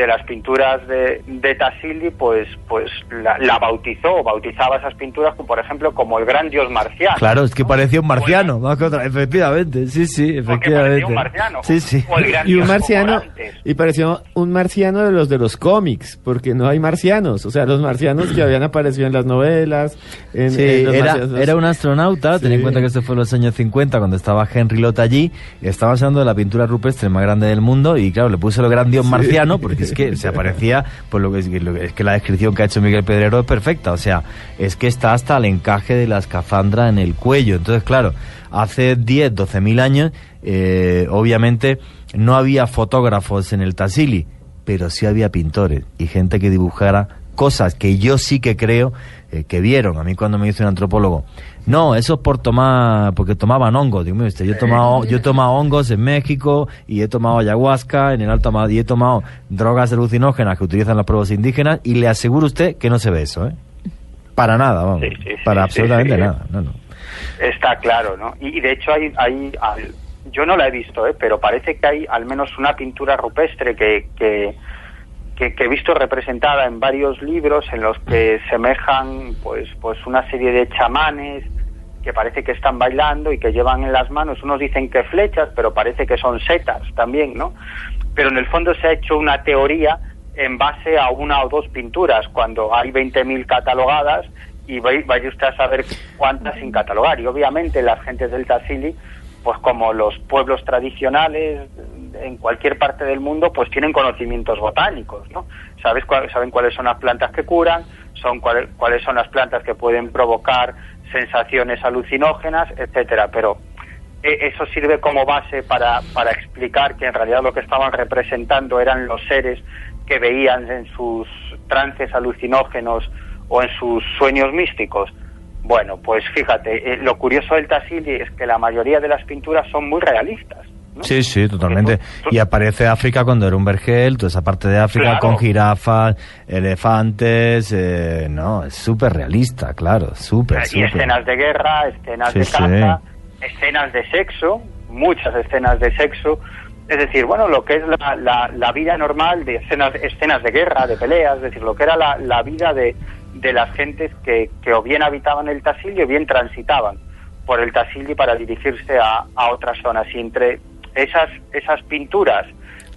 de las pinturas de, de Tassili, pues, pues la, bautizó, bautizaba esas pinturas, por ejemplo, como el gran dios marciano. Claro, es que parecía un marciano, más que otra, efectivamente, sí, sí, efectivamente. un marciano. Sí, sí. y un marciano, y pareció un marciano de los de los cómics, porque no hay marcianos, o sea, los marcianos que habían aparecido en las novelas. En, sí, era, era un astronauta, ten en cuenta que esto fue en los años 50, cuando estaba Henry Lott allí, estaba usando la pintura rupestre más grande del mundo, y claro, le puse el gran dios marciano, porque es que se aparecía, pues lo que, es que la descripción que ha hecho Miguel Pedrero es perfecta, o sea, es que está hasta el encaje de la escafandra en el cuello. Entonces, claro, hace 10, 12 mil años, eh, obviamente no había fotógrafos en el Tassili, pero sí había pintores y gente que dibujara cosas que yo sí que creo eh, que vieron. A mí cuando me dice un antropólogo, no, eso es por tomar, porque tomaban hongos. Digo, yo he tomado, yo he tomado hongos en México y he tomado ayahuasca en el Alto y he tomado drogas alucinógenas que utilizan los pueblos indígenas y le aseguro a usted que no se ve eso, ¿eh? Para nada, vamos. para absolutamente nada. No, no. Está claro, ¿no? Y, de hecho hay, hay, yo no la he visto, ¿eh? Pero parece que hay al menos una pintura rupestre que, que que, he visto representada en varios libros en los que semejan pues pues una serie de chamanes que parece que están bailando y que llevan en las manos unos dicen que flechas pero parece que son setas también no pero en el fondo se ha hecho una teoría en base a una o dos pinturas cuando hay 20.000 catalogadas y vaya usted a saber cuántas sin catalogar. Y obviamente las gentes del Tassili pues como los pueblos tradicionales en cualquier parte del mundo pues tienen conocimientos botánicos, ¿no? Sabes saben cuáles son las plantas que curan, son cuáles son las plantas que pueden provocar sensaciones alucinógenas, etcétera, pero e, eso sirve como base para, para explicar que en realidad lo que estaban representando eran los seres que veían en sus trances alucinógenos o en sus sueños místicos. Bueno, pues fíjate, eh, lo curioso del Tassili es que la mayoría de las pinturas son muy realistas. Sí, sí, totalmente. Y aparece África cuando era un vergel, toda esa parte de África con jirafas, elefantes, eh, no, es súper realista, claro, súper, Y escenas de guerra, escenas de caza, escenas de sexo, muchas escenas de sexo. Es decir, bueno, lo que es la, la, vida normal de escenas, escenas de guerra, de peleas, es decir, lo que era la, la vida de, de las gentes que, que o bien habitaban el Tassili o bien transitaban por el Tassili para dirigirse a, a otras zonas. Y entre esas, esas pinturas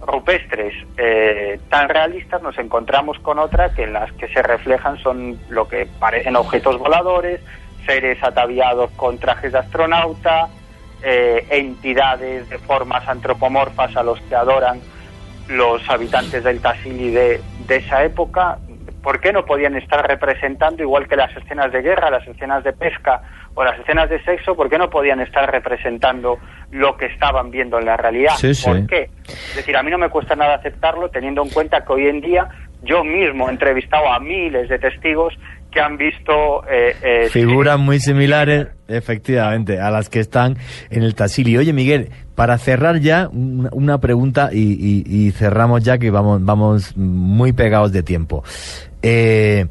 rupestres eh, tan realistas nos encontramos con otra que en las que se reflejan son lo que parecen objetos voladores, seres ataviados con trajes de astronauta, eh, entidades de formas antropomorfas a los que adoran los habitantes del Tassili de, de esa época. ¿Por qué no podían estar representando, igual que las escenas de guerra, las escenas de pesca o las escenas de sexo, por qué no podían estar representando lo que estaban viendo en la realidad? ¿Por qué? Es decir, a mí no me cuesta nada aceptarlo, teniendo en cuenta que hoy en día yo mismo he entrevistado a miles de testigos que han visto... Eh, eh, Figuras muy similares, efectivamente, a las que están en el Tassili. Oye, Miguel, para cerrar ya, una pregunta y, cerramos ya que vamos, vamos muy pegados de tiempo. Eh,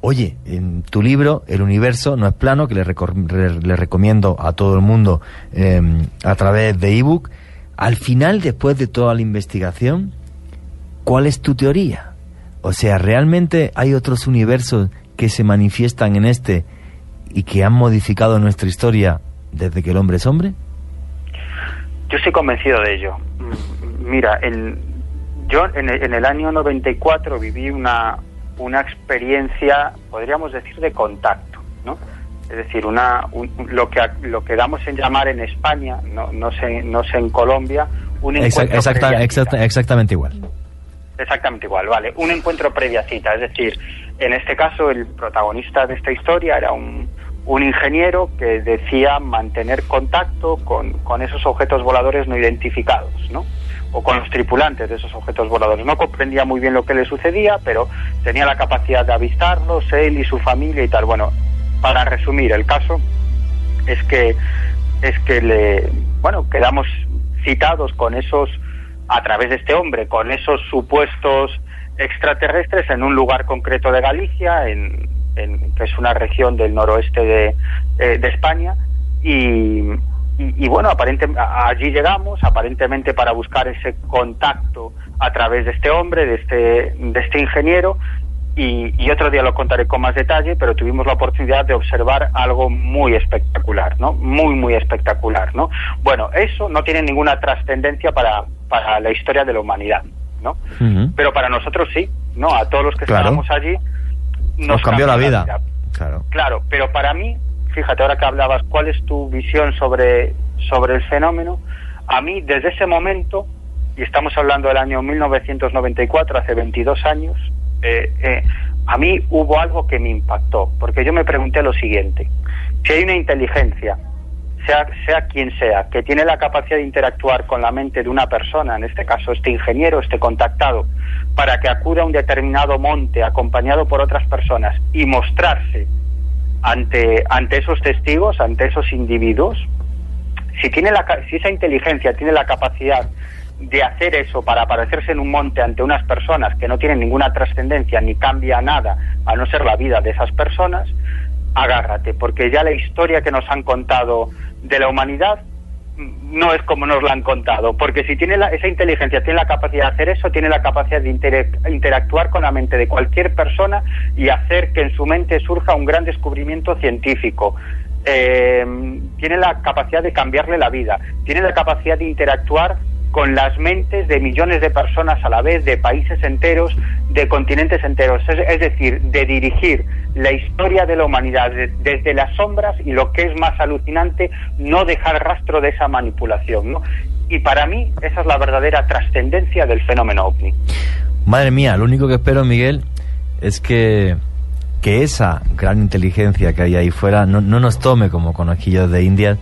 oye, en tu libro, El universo no es plano, que le, recomiendo a todo el mundo em, a través de ebook, al final, después de toda la investigación, ¿cuál es tu teoría? O sea, ¿realmente hay otros universos que se manifiestan en este y que han modificado nuestra historia desde que el hombre es hombre? Yo estoy convencido de ello. Mm, mira, yo en el, en el, año 94 viví una, una experiencia, podríamos decir, de contacto, ¿no? Es decir, una, lo, que, lo que damos en llamar en España, no, no, sé, no sé en Colombia, un encuentro Exactamente igual. Exactamente igual, vale. Un encuentro previa cita, es decir, en este caso el protagonista de esta historia era un, un ingeniero que decía mantener contacto con, con esos objetos voladores no identificados, ¿no? o con los tripulantes de esos objetos voladores. No comprendía muy bien lo que le sucedía, pero tenía la capacidad de avistarlos, él y su familia y tal. Bueno, para resumir el caso, es que es que le bueno quedamos citados con esos a través de este hombre con esos supuestos extraterrestres en un lugar concreto de Galicia en, que es una región del noroeste de, eh, de España y, y, bueno, aparentemente allí llegamos, aparentemente para buscar ese contacto a través de este hombre, de este, de este ingeniero, y, otro día lo contaré con más detalle, pero tuvimos la oportunidad de observar algo muy espectacular, ¿no? Muy, muy espectacular, ¿no? Bueno, eso no tiene ninguna trascendencia para, para la historia de la humanidad, ¿no? Pero para nosotros sí, ¿no? A todos los que estábamos allí nos, cambió, la vida. Claro. Claro, pero para mí fíjate, ahora que hablabas, ¿cuál es tu visión sobre, sobre el fenómeno? A mí, desde ese momento, y estamos hablando del año 1994, hace 22 años, eh, eh, a mí hubo algo que me impactó, porque yo me pregunté lo siguiente, si hay una inteligencia, sea, sea quien sea, que tiene la capacidad de interactuar con la mente de una persona, en este caso este ingeniero, este contactado, para que acuda a un determinado monte acompañado por otras personas y mostrarse ante, ante esos testigos, ante esos individuos, si, tiene la, si esa inteligencia tiene la capacidad de hacer eso para aparecerse en un monte ante unas personas que no tienen ninguna trascendencia ni cambia nada a no ser la vida de esas personas, agárrate, porque ya la historia que nos han contado de la humanidad no es como nos la han contado, porque si tiene esa inteligencia, tiene la capacidad de hacer eso, tiene la capacidad de interactuar con la mente de cualquier persona y hacer que en su mente surja un gran descubrimiento científico. Eh, tiene la capacidad de cambiarle la vida, tiene la capacidad de interactuar con las mentes de millones de personas a la vez, de países enteros, de continentes enteros, es, decir, de dirigir la historia de la humanidad desde las sombras y lo que es más alucinante, no dejar rastro de esa manipulación. ¿no? Y para mí esa es la verdadera trascendencia del fenómeno ovni. Madre mía, lo único que espero, Miguel, es que, que esa gran inteligencia que hay ahí fuera no, no nos tome como conejillos de India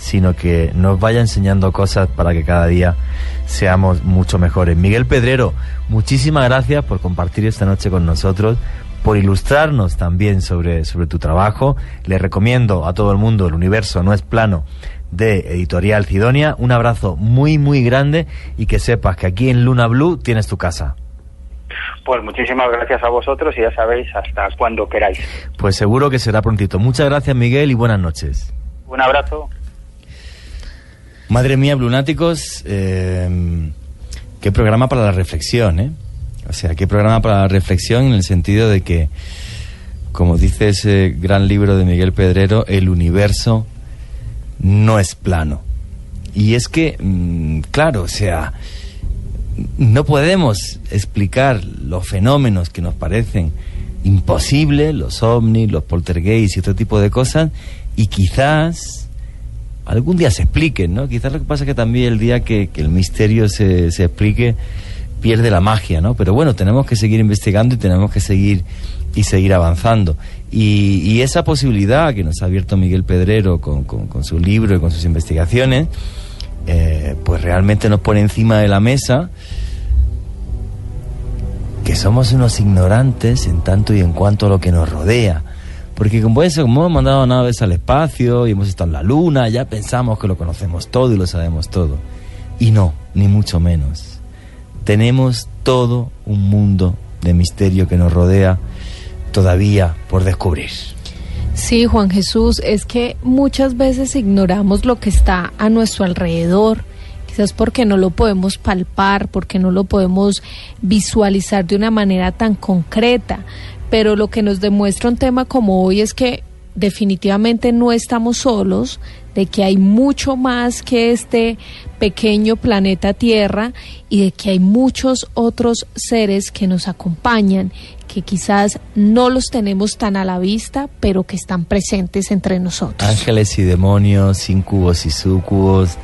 sino que nos vaya enseñando cosas para que cada día seamos mucho mejores. Miguel Pedrero, muchísimas gracias por compartir esta noche con nosotros, por ilustrarnos también sobre, sobre tu trabajo. Le recomiendo a todo el mundo El Universo No es Plano de Editorial Cidonia. Un abrazo muy, muy grande y que sepas que aquí en Luna Blue tienes tu casa. Pues muchísimas gracias a vosotros y ya sabéis hasta cuando queráis. Pues seguro que será prontito. Muchas gracias Miguel y buenas noches. Un abrazo. Madre mía, Blunáticos, eh, qué programa para la reflexión, ¿eh? O sea, qué programa para la reflexión en el sentido de que, como dice ese gran libro de Miguel Pedrero, el universo no es plano. Y es que, mm, claro, o sea, no podemos explicar los fenómenos que nos parecen imposibles, los ovnis, los poltergeists y otro tipo de cosas, y quizás algún día se expliquen, ¿no? Quizás lo que pasa es que también el día que, el misterio se, se, explique pierde la magia, ¿no? Pero bueno, tenemos que seguir investigando y tenemos que seguir y seguir avanzando. Y, esa posibilidad que nos ha abierto Miguel Pedrero con, su libro y con sus investigaciones, eh, pues realmente nos pone encima de la mesa que somos unos ignorantes en tanto y en cuanto a lo que nos rodea porque como, eso, como hemos mandado naves al espacio y hemos estado en la luna, ya pensamos que lo conocemos todo y lo sabemos todo. Y no, ni mucho menos. Tenemos todo un mundo de misterio que nos rodea todavía por descubrir. Sí, Juan Jesús, es que muchas veces ignoramos lo que está a nuestro alrededor, quizás porque no lo podemos palpar, porque no lo podemos visualizar de una manera tan concreta, pero lo que nos demuestra un tema como hoy es que definitivamente no estamos solos, de que hay mucho más que este pequeño planeta Tierra y de que hay muchos otros seres que nos acompañan, que quizás no los tenemos tan a la vista, pero que están presentes entre nosotros. Ángeles y demonios, incubos y sucubos,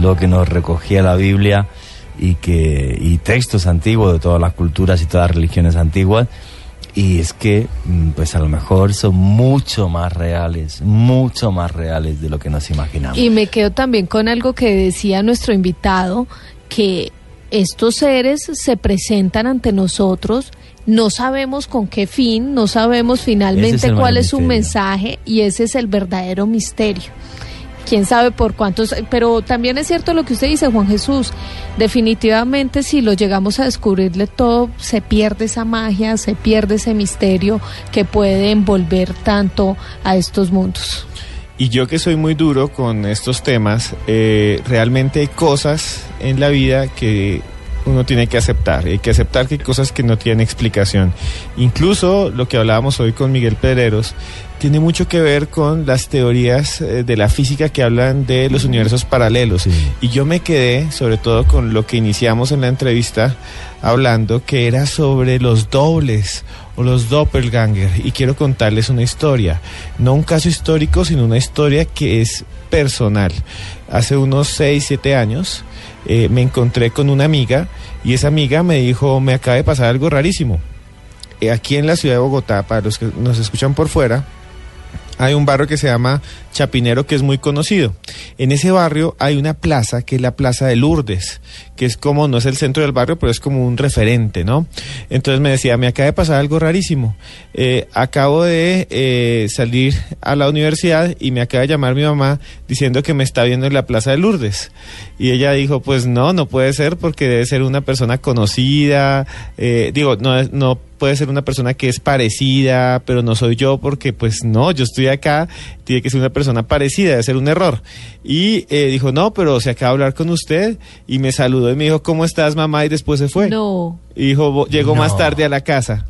lo que nos recogía la Biblia y que y textos antiguos de todas las culturas y todas las religiones antiguas Y es que, mm, pues a lo mejor son mucho más reales, mucho más reales de lo que nos imaginamos. Y me quedo también con algo que decía nuestro invitado, que estos seres se presentan ante nosotros, no sabemos con qué fin, no sabemos finalmente cuál es su mensaje y ese es el verdadero misterio quién sabe por cuántos, pero también es cierto lo que usted dice, Juan Jesús, definitivamente si lo llegamos a descubrirle todo, se pierde esa magia, se pierde ese misterio que puede envolver tanto a estos mundos. Y yo que soy muy duro con estos temas, eh, realmente hay cosas en la vida que uno tiene que aceptar. Hay que aceptar que hay cosas que no tienen explicación. Incluso lo que hablábamos hoy con Miguel Pedreros tiene mucho que ver con las teorías eh, de la física que hablan de los universos paralelos. Y yo me quedé, sobre todo con lo que iniciamos en la entrevista, hablando que era sobre los dobles o los doppelganger. Y quiero contarles una historia. No un caso histórico, sino una historia que es personal. Hace unos 6, 7 años eh, me encontré con una amiga y esa amiga me dijo, me acaba de pasar algo rarísimo. Eh, aquí en la ciudad de Bogotá, para los que nos escuchan por fuera, hay un barrio que se llama Chapinero que es muy conocido. En ese barrio hay una plaza que es la Plaza de Lourdes, que es como, no es el centro del barrio, pero es como un referente, ¿no? Entonces me decía, me acaba de pasar algo rarísimo. Eh, acabo de eh, salir a la universidad y me acaba de llamar mi mamá diciendo que me está viendo en la Plaza de Lourdes. Y ella dijo, pues no, no puede ser porque debe ser una persona conocida. Eh, digo, no, no puede ser una persona que es parecida, pero no soy yo porque pues no, yo estoy acá, tiene que ser una persona parecida, debe ser un error. Y eh, dijo, no, pero se acaba de hablar con usted y me saludó y me dijo, ¿cómo estás mamá? Y después se fue. No. Y dijo, llegó más tarde a la casa.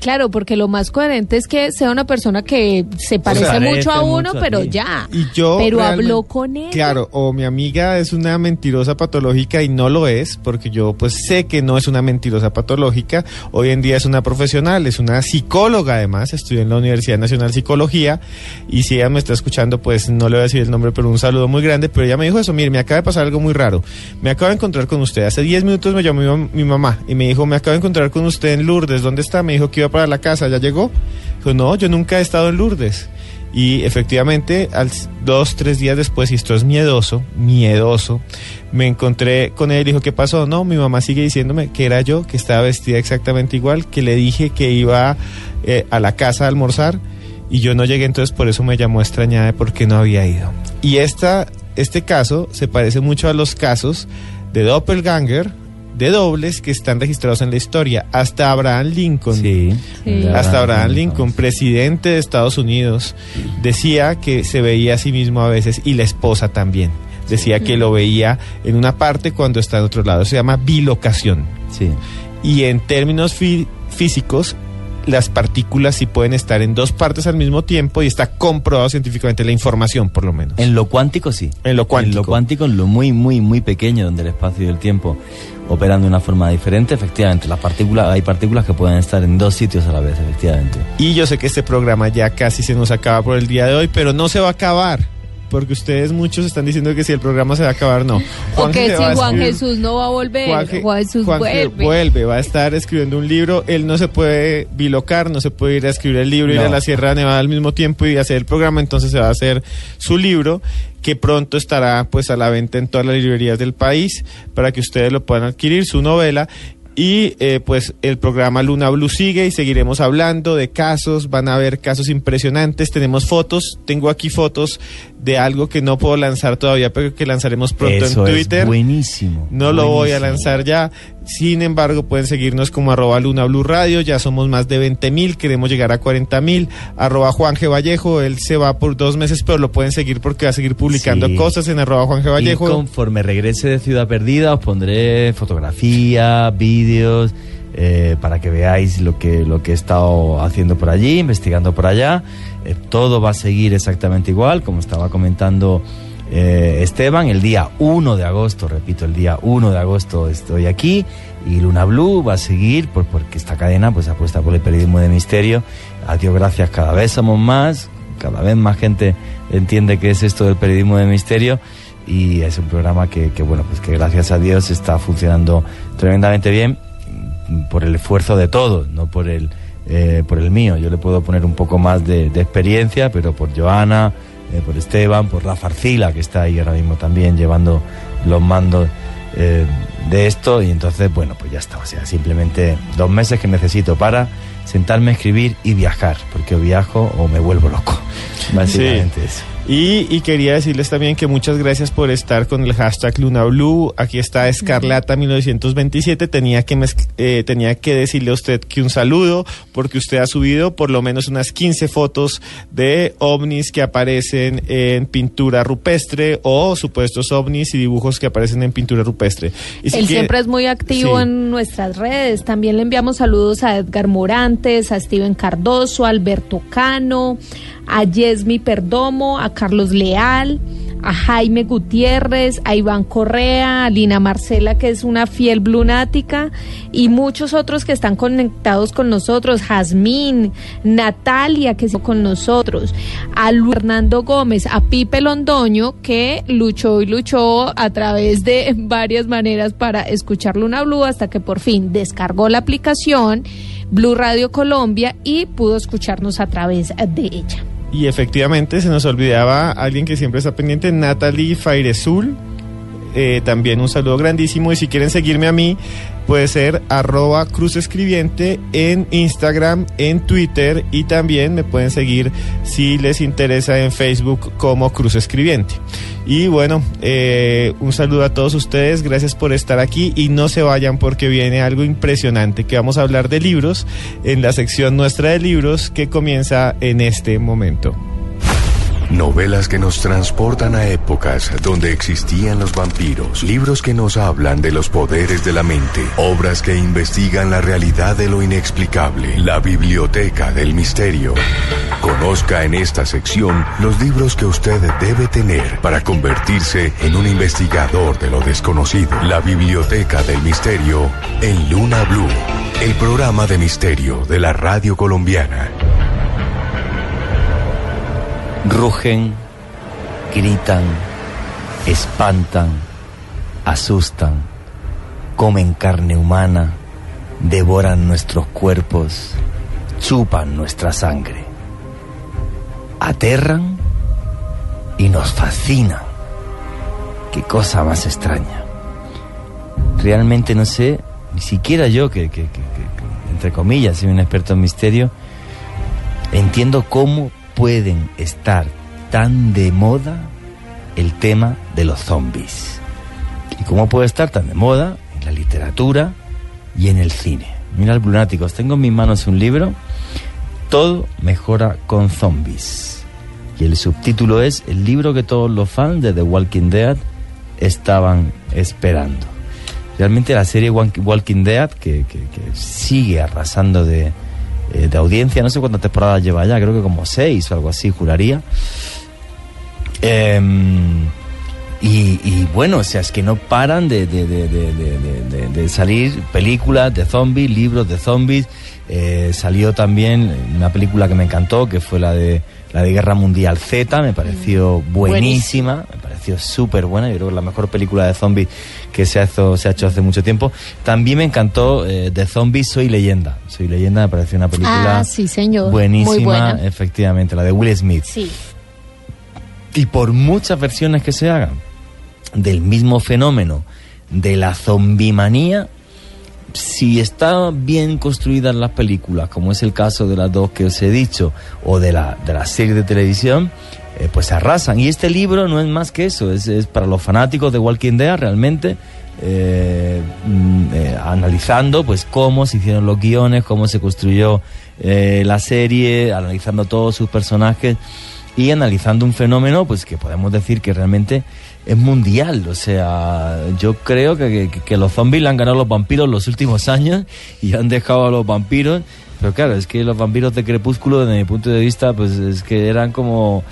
Claro, porque lo más coherente es que sea una persona que se parece mucho a uno, pero ya. Y yo pero habló con él. Claro, o mi amiga es una mentirosa patológica y no lo es, porque yo pues sé que no es una mentirosa patológica. Hoy en día es una profesional, es una psicóloga además, estudió en la Universidad Nacional Psicología y si ella me está escuchando pues no le voy a decir el nombre, pero un saludo muy grande, pero ella me dijo eso, mire, me acaba de pasar algo muy raro. Me acabo de encontrar con usted. Hace 10 minutos me llamó mi, mamá y me dijo, me acabo de encontrar con usted en Lourdes, ¿dónde está? Me dijo que iba para la casa, ¿ya llegó? No, yo nunca he estado en Lourdes. Y efectivamente, al, dos, tres días después, y esto es miedoso, miedoso, me encontré con él y dijo, ¿qué pasó? No, mi mamá sigue diciéndome que era yo, que estaba vestida exactamente igual, que le dije que iba eh, a la casa a almorzar y yo no llegué, entonces por eso me llamó extrañada de por qué no había ido. Y esta, este caso se parece mucho a los casos de Doppelganger, de dobles que están registrados en la historia. Hasta Abraham Lincoln, Sí. Sí. hasta Abraham Lincoln, presidente de Estados Unidos, decía que se veía a sí mismo a veces y la esposa también. Decía que lo veía en una parte cuando está en otro lado. Se llama bilocación. Sí. Y en términos fí- físicos, las partículas sí pueden estar en dos partes al mismo tiempo y está comprobado científicamente la información, por lo menos. En lo cuántico sí. En lo cuántico. En lo cuántico, en lo muy, muy, muy pequeño, donde el espacio y el tiempo operan de una forma diferente, efectivamente, las partículas, hay partículas que pueden estar en dos sitios a la vez, efectivamente. Y yo sé que este programa ya casi se nos acaba por el día de hoy, pero no se va a acabar. Porque ustedes muchos están diciendo que si el programa se va a acabar, no. O Juanje que si Juan escribir- Jesús no va a volver, Juanje- Juan Jesús vuelve. vuelve, va a estar escribiendo un libro. Él no se puede bilocar, no se puede ir a escribir el libro, ir a No. la Sierra Nevada al mismo tiempo y hacer el programa. Entonces se va a hacer su libro, que pronto estará pues a la venta en todas las librerías del país para que ustedes lo puedan adquirir, su novela. Y eh, pues el programa Luna Blue sigue y seguiremos hablando de casos, van a haber casos impresionantes, tenemos fotos, tengo aquí fotos de algo que no puedo lanzar todavía, pero que lanzaremos pronto Eso en es Twitter. buenísimo. No lo voy a lanzar ya. Sin embargo, pueden seguirnos como arroba Luna Blue Radio. Ya somos más de 20 mil. Queremos llegar a 40 mil. Arroba Juan G. Vallejo. Él se va por dos meses, pero lo pueden seguir porque va a seguir publicando Sí. cosas en arroba Juan G. Y Vallejo. conforme regrese de Ciudad Perdida os pondré fotografía, vídeos, eh, para que veáis lo que, lo que he estado haciendo por allí, investigando por allá. Eh, todo va a seguir exactamente igual, como estaba comentando eh, Esteban. El día 1 de agosto, repito, el día 1 de agosto estoy aquí y Luna Blue va a seguir porque esta cadena pues apuesta por el periodismo de misterio. A Dios gracias, cada vez somos más, cada vez más gente entiende que es esto del periodismo de misterio y es un programa que, bueno pues que gracias a Dios está funcionando tremendamente bien por el esfuerzo de todos no por el eh, por el mío. Yo le puedo poner un poco más de, de experiencia, pero por Joana, eh, por Esteban, por Rafa Arcila, que está ahí ahora mismo también llevando los mandos eh, de esto. Y entonces, bueno, pues ya está. O sea, simplemente dos meses que necesito para sentarme a escribir y viajar, porque o viajo o me vuelvo loco. Básicamente eso. Y, y, quería decirles también que muchas gracias por estar con el hashtag Luna Blue. Aquí está Escarlata 1927. Tenía que, eh, tenía que decirle a usted que un saludo porque usted ha subido por lo menos unas 15 fotos de ovnis que aparecen en pintura rupestre o supuestos ovnis y dibujos que aparecen en pintura rupestre. Y Él siempre es muy activo sí. en nuestras redes. También le enviamos saludos a Edgar Morantes, a Steven Cardoso, a Alberto Cano, a Yesmi Perdomo, a Carlos Leal, a Jaime Gutiérrez, a Iván Correa, a Lina Marcela, que es una fiel blunática, y muchos otros que están conectados con nosotros, Jazmín, Natalia, que está con nosotros, a Lu Hernando Gómez, a Pipe Londoño, que luchó y luchó a través de varias maneras para escuchar Luna Blue hasta que por fin descargó la aplicación Blue Radio Colombia y pudo escucharnos a través de ella. Y efectivamente se nos olvidaba alguien que siempre está pendiente, Natalie Fairesul. Eh, también un saludo grandísimo. Y si quieren seguirme a mí, puede ser arroba cruz escribiente en Instagram, en Twitter y también me pueden seguir si les interesa en Facebook como cruz escribiente. Y bueno, eh, un saludo a todos ustedes, gracias por estar aquí y no se vayan porque viene algo impresionante que vamos a hablar de libros en la sección nuestra de libros que comienza en este momento. Novelas que nos transportan a épocas donde existían los vampiros, libros que nos hablan de los poderes de la mente, obras que investigan la realidad de lo inexplicable, la biblioteca del misterio. Conozca en esta sección los libros que usted debe tener para convertirse en un investigador de lo desconocido. La biblioteca del misterio en Luna Blue, el programa de misterio de la radio colombiana rugen, gritan, espantan, asustan, comen carne humana, devoran nuestros cuerpos, chupan nuestra sangre, aterran y nos fascinan. Qué cosa más extraña. Realmente no sé, ni siquiera yo, que, que, que, entre comillas soy un experto en misterio, entiendo cómo pueden estar tan de moda el tema de los zombies? ¿Y cómo puede estar tan de moda en la literatura y en el cine? Mira, lunáticos, tengo en mis manos un libro, Todo mejora con zombies. Y el subtítulo es El libro que todos los fans de The Walking Dead estaban esperando. Realmente la serie Walking Dead, que sigue arrasando de, eh, de audiencia. No sé cuántas temporadas lleva ya, creo que como seis o algo así, juraría. Eh, y, bueno, o sea, es que no paran de, de salir películas de zombies, libros de zombies. Eh, salió también una película que me encantó, que fue la de la de Guerra Mundial Z, me pareció buenísima, Buenísimo. me pareció súper buena, yo creo que la mejor película de zombies que se ha, hecho, se ha hecho hace mucho tiempo. También me encantó eh, de zombies Soy Leyenda, Soy Leyenda me pareció una película ah, sí, señor. buenísima, efectivamente, la de Will Smith. Sí. Y por muchas versiones que se hagan del mismo fenómeno de la zombimanía, si están bien construidas las películas, como es el caso de las dos que os he dicho, o de la, de la serie de televisión, eh, pues arrasan. Y este libro no es más que eso, es, es para los fanáticos de Walking Dead realmente. Eh, eh, analizando pues cómo se hicieron los guiones, cómo se construyó eh, la serie, analizando todos sus personajes y analizando un fenómeno pues que podemos decir que realmente es mundial. O sea, yo creo que, que, los zombies le han ganado los vampiros los últimos años y han dejado a los vampiros. Pero claro, es que los vampiros de Crepúsculo, desde mi punto de vista, pues es que eran como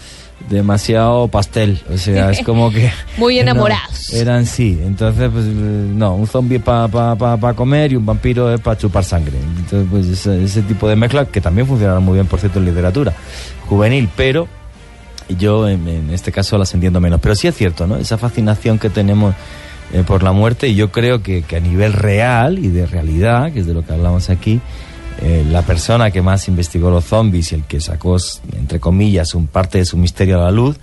demasiado pastel, o sea, es como que... Muy enamorados. Eran sí, entonces pues no, un zombie para pa, pa, pa, comer y un vampiro es para chupar sangre. Entonces pues ese, ese, tipo de mezcla que también funcionaron muy bien, por cierto, en literatura juvenil, pero yo en, en este caso las entiendo menos. Pero sí es cierto, ¿no? Esa fascinación que tenemos eh, por la muerte y yo creo que, que, a nivel real y de realidad, que es de lo que hablamos aquí, eh, la persona que más investigó los zombies y el que sacó, entre comillas, un parte de su misterio a la luz,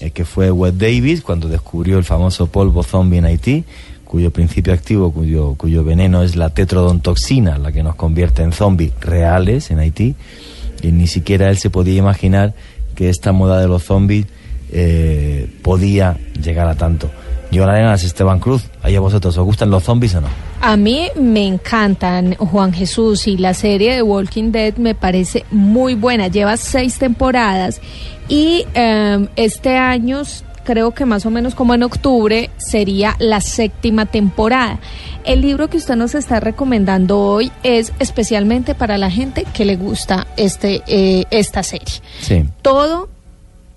eh, que fue Webb Davis, cuando descubrió el famoso polvo zombie en Haití, cuyo principio activo, cuyo, cuyo veneno es la tetrodontoxina, la que nos convierte en zombies reales en Haití. Y ni siquiera él se podía imaginar que esta moda de los zombies eh, podía llegar a tanto. Yo Arenas, Esteban Cruz, ahí a vosotros, ¿os gustan los zombies o no? A mí me encantan Juan Jesús y la serie de Walking Dead me parece muy buena. Lleva seis temporadas y em, este año creo que más o menos como en octubre sería la séptima temporada. El libro que usted nos está recomendando hoy es especialmente para la gente que le gusta este eh, esta serie. Sí. Todo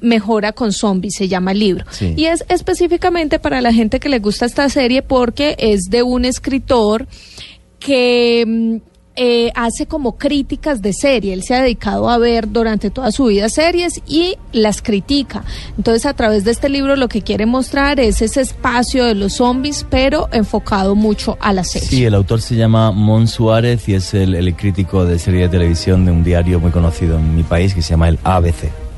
mejora con zombies, se llama el libro. Sí. Y es específicamente para la gente que le gusta esta serie porque es de un escritor que mm, eh, hace como críticas de serie. Él se ha dedicado a ver durante toda su vida series y las critica. Entonces, a través de este libro lo que quiere mostrar es ese espacio de los zombies, pero enfocado mucho a la serie. Sí, el autor se llama Mon Suárez y es el, el crítico de serie de televisión de un diario muy conocido en mi país que se llama el ABC.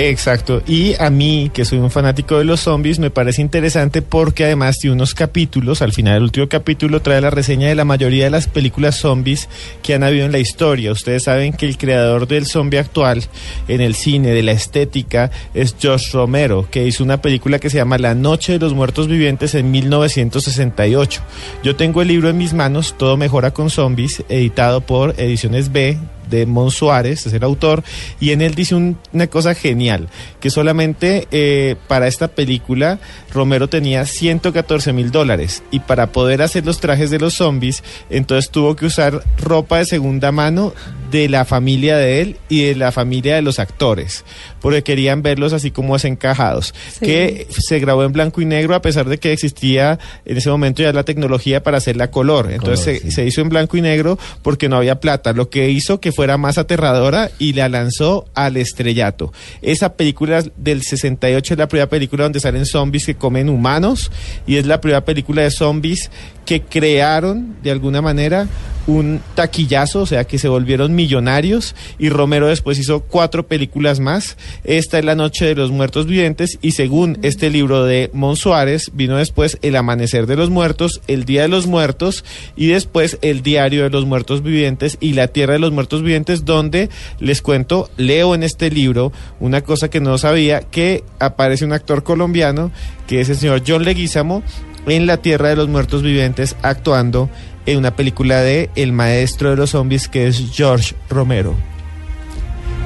Exacto. Y a mí, que soy un fanático de los zombies, me parece interesante porque además tiene unos capítulos, al final del último capítulo trae la reseña de la mayoría de las películas zombies que han habido en la historia. Ustedes saben que el creador del zombie actual en el cine, de la estética, es Josh Romero, que hizo una película que se llama La Noche de los Muertos Vivientes en 1968. Yo tengo el libro en mis manos, Todo Mejora con Zombies, editado por Ediciones B de Mon Suárez, es el autor, y en él dice un- una cosa genial, que solamente eh, para esta película Romero tenía 114 mil dólares y para poder hacer los trajes de los zombies, entonces tuvo que usar ropa de segunda mano de la familia de él y de la familia de los actores, porque querían verlos así como desencajados, Sí. que se grabó en blanco y negro a pesar de que existía en ese momento ya la tecnología para hacerla color, entonces Color, se- sí. se hizo en blanco y negro porque no había plata, lo que hizo que fuera más aterradora y la lanzó al estrellato. Esa película del 68 es la primera película donde salen zombies que comen humanos y es la primera película de zombies que crearon de alguna manera un taquillazo, o sea que se volvieron millonarios y Romero después hizo cuatro películas más. Esta es La Noche de los Muertos Vivientes y según este libro de Mon Suárez vino después El Amanecer de los Muertos, El Día de los Muertos y después El Diario de los Muertos Vivientes y La Tierra de los Muertos Vivientes donde les cuento, leo en este libro una cosa que no sabía, que aparece un actor colombiano que es el señor John Leguizamo en La Tierra de los Muertos Vivientes actuando en una película de El Maestro de los Zombies que es George Romero.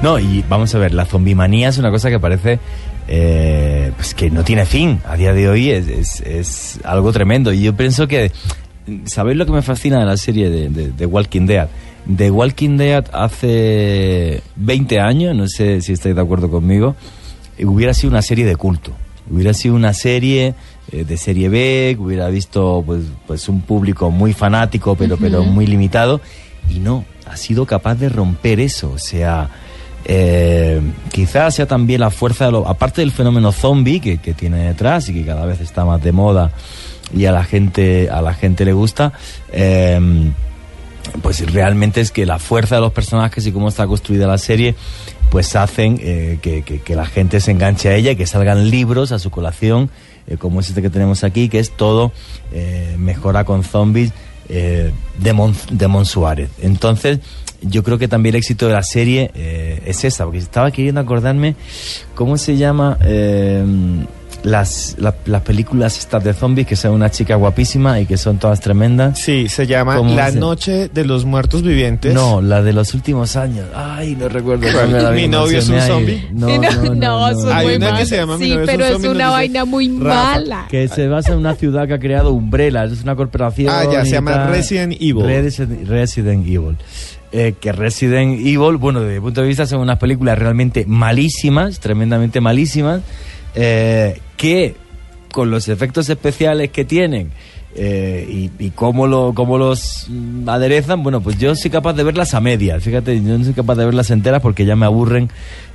No, y vamos a ver, la zombimanía es una cosa que parece eh, pues que no tiene fin. A día de hoy es, es- algo tremendo. Y yo pienso que, ¿sabéis lo que me fascina de la serie de, de- Walking Dead? De Walking Dead hace 20 años, no sé si estáis de acuerdo conmigo, hubiera sido una serie de culto. Hubiera sido una serie eh, de serie B, que hubiera visto pues, pues un público muy fanático, pero, pero muy limitado. Y no, ha sido capaz de romper eso. O sea, eh, quizás sea también la fuerza, de lo, aparte del fenómeno zombie que, que tiene detrás y que cada vez está más de moda y a la gente, a la gente le gusta. eh, pues realmente es que la fuerza de los personajes y cómo está construida la serie, pues hacen eh, que, que- que la gente se enganche a ella y que salgan libros a su colación, eh, como es este que tenemos aquí, que es todo eh, mejora con zombies eh, de, Mon, de. Entonces, yo creo que también el éxito de la serie es esa, porque estaba queriendo acordarme cómo se llama las, la- las películas estas de zombies, que son una chica guapísima y que son todas tremendas. Sí, se llama ¿Cómo La se- Noche de los Muertos Vivientes. No, la de los últimos años. Ay, no recuerdo. ¿Mi novio es un zombie? No, no, no. no, eso es Hay muy una que mala. se llama Mi Sí, novio es un pero es zombie, nos una dice vaina muy Rafa. mala. Que se basa en una ciudad que ha creado Umbrella, es una corporación. Ah, ya, se llama. Resident Evil. Resident, Resident Evil. Eh, que Resident Evil, bueno, desde mi punto de vista son unas películas realmente malísimas, tremendamente malísimas, eh, que con los efectos especiales que tienen eh, y, cómo, lo, cómo los mm, aderezan, bueno, pues yo soy capaz de verlas a medias, fíjate, yo no soy capaz de verlas enteras porque ya me aburren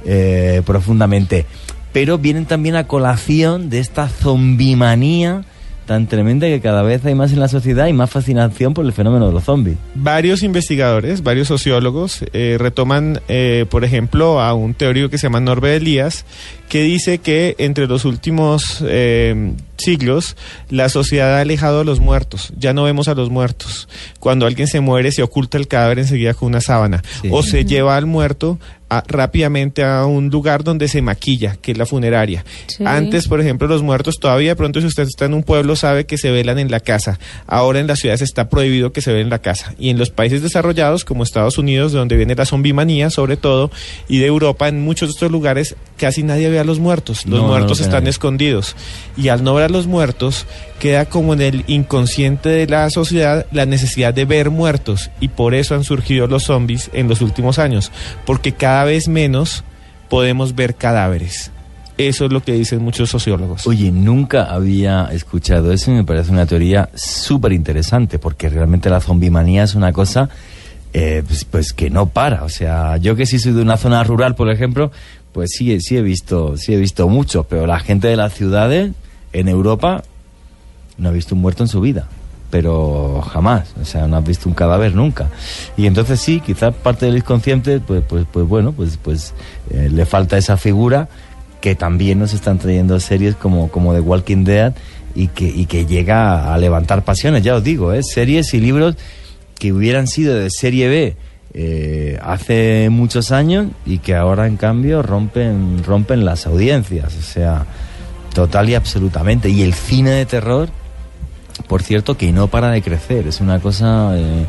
eh, profundamente. Pero vienen también a colación de esta zombimanía tan tremenda que cada vez hay más en la sociedad y más fascinación por el fenómeno de los zombies. Varios investigadores, varios sociólogos eh, retoman, eh, por ejemplo, a un teórico que se llama Norbert Elías, que dice que entre los últimos eh, siglos la sociedad ha alejado a los muertos, ya no vemos a los muertos. Cuando alguien se muere se oculta el cadáver enseguida con una sábana Sí. o se lleva al muerto a- rápidamente a un lugar donde se maquilla, que es la funeraria. Sí. Antes, por ejemplo, los muertos todavía, de pronto si usted está en un pueblo sabe que se velan en la casa. Ahora en las ciudades está prohibido que se velen en la casa. Y en los países desarrollados como Estados Unidos, de donde viene la zombimanía sobre todo, y de Europa, en muchos de estos lugares casi nadie ve a los muertos. Los No, muertos están nadie. escondidos. Y al no ver a los muertos, queda como en el inconsciente de la sociedad la necesidad de ver muertos. Y por eso han surgido los zombies en los últimos años. Porque cada vez menos podemos ver cadáveres. Eso es lo que dicen muchos sociólogos. Oye, nunca había escuchado eso y me parece una teoría súper interesante porque realmente la zombimanía es una cosa eh, pues, pues que no para. O sea, yo que sí soy de una zona rural, por ejemplo, pues sí, sí he visto, sí he visto mucho, pero la gente de las ciudades en Europa no ha visto un muerto en su vida. Pero jamás, o sea, no has visto un cadáver nunca. Y entonces sí, quizás parte del inconsciente, pues, pues, pues bueno, pues, pues eh, le falta esa figura que también nos están trayendo series como, como The Walking Dead y que, y que llega a levantar pasiones, ya os digo, ¿eh? series y libros que hubieran sido de serie B eh, hace muchos años y que ahora en cambio rompen, rompen las audiencias, o sea, total y absolutamente. Y el cine de terror, por cierto, que no para de crecer, es una cosa eh,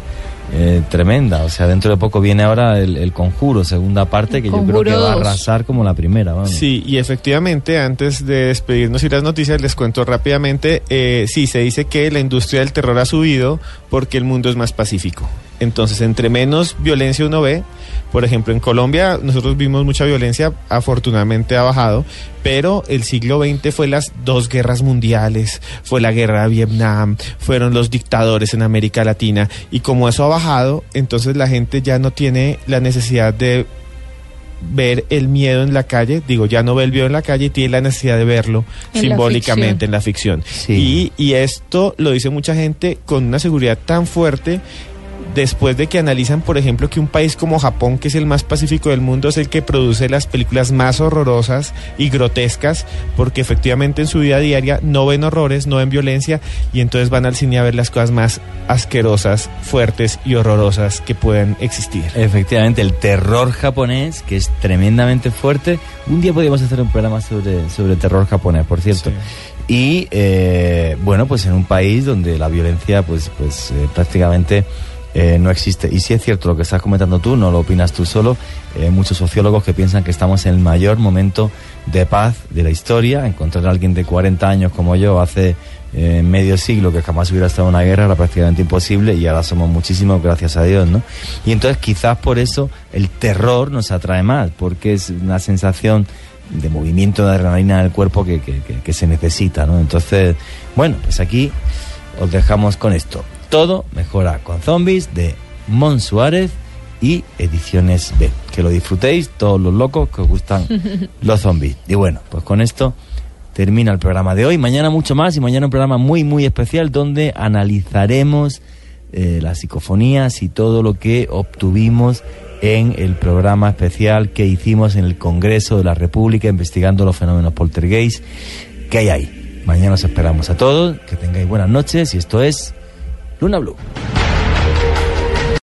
eh, tremenda, o sea, dentro de poco viene ahora el, el Conjuro, segunda parte, que yo creo que va a arrasar como la primera, vamos. Sí, y efectivamente, antes de despedirnos y las noticias, les cuento rápidamente, eh, sí, se dice que la industria del terror ha subido porque el mundo es más pacífico. Entonces, entre menos violencia uno ve, por ejemplo, en Colombia nosotros vimos mucha violencia, afortunadamente ha bajado, pero el siglo XX fue las dos guerras mundiales, fue la guerra de Vietnam, fueron los dictadores en América Latina, y como eso ha bajado, entonces la gente ya no tiene la necesidad de ver el miedo en la calle, digo, ya no ve el miedo en la calle y tiene la necesidad de verlo En simbólicamente en la ficción. Sí. Y, y esto lo dice mucha gente con una seguridad tan fuerte después de que analizan, por ejemplo, que un país como Japón, que es el más pacífico del mundo, es el que produce las películas más horrorosas y grotescas, porque efectivamente en su vida diaria no ven horrores, no ven violencia, y entonces van al cine a ver las cosas más asquerosas, fuertes y horrorosas que pueden existir. Efectivamente, el terror japonés, que es tremendamente fuerte. Un día podríamos hacer un programa sobre, sobre terror japonés, por cierto. Sí. Y eh, bueno, pues en un país donde la violencia, pues, pues eh, prácticamente eh, no existe. Y si es cierto lo que estás comentando tú, no lo opinas tú solo. eh, muchos sociólogos que piensan que estamos en el mayor momento de paz de la historia. Encontrar a alguien de 40 años como yo hace eh, medio siglo que jamás hubiera estado en una guerra era prácticamente imposible y ahora somos muchísimos, gracias a Dios, ¿no? Y entonces quizás por eso el terror nos atrae más, porque es una sensación de movimiento de adrenalina en el cuerpo que, que- que- que se necesita, ¿no? Entonces, bueno, pues aquí os dejamos con esto. Todo mejora con zombies de Mon Suárez y Ediciones B. Que lo disfrutéis todos los locos que os gustan los zombies. Y bueno, pues con esto termina el programa de hoy. Mañana mucho más y mañana un programa muy, muy especial donde analizaremos eh, las psicofonías y todo lo que obtuvimos en el programa especial que hicimos en el Congreso de la República investigando los fenómenos poltergeist que hay ahí. Mañana os esperamos a todos, que tengáis buenas noches y esto es Luna Blue.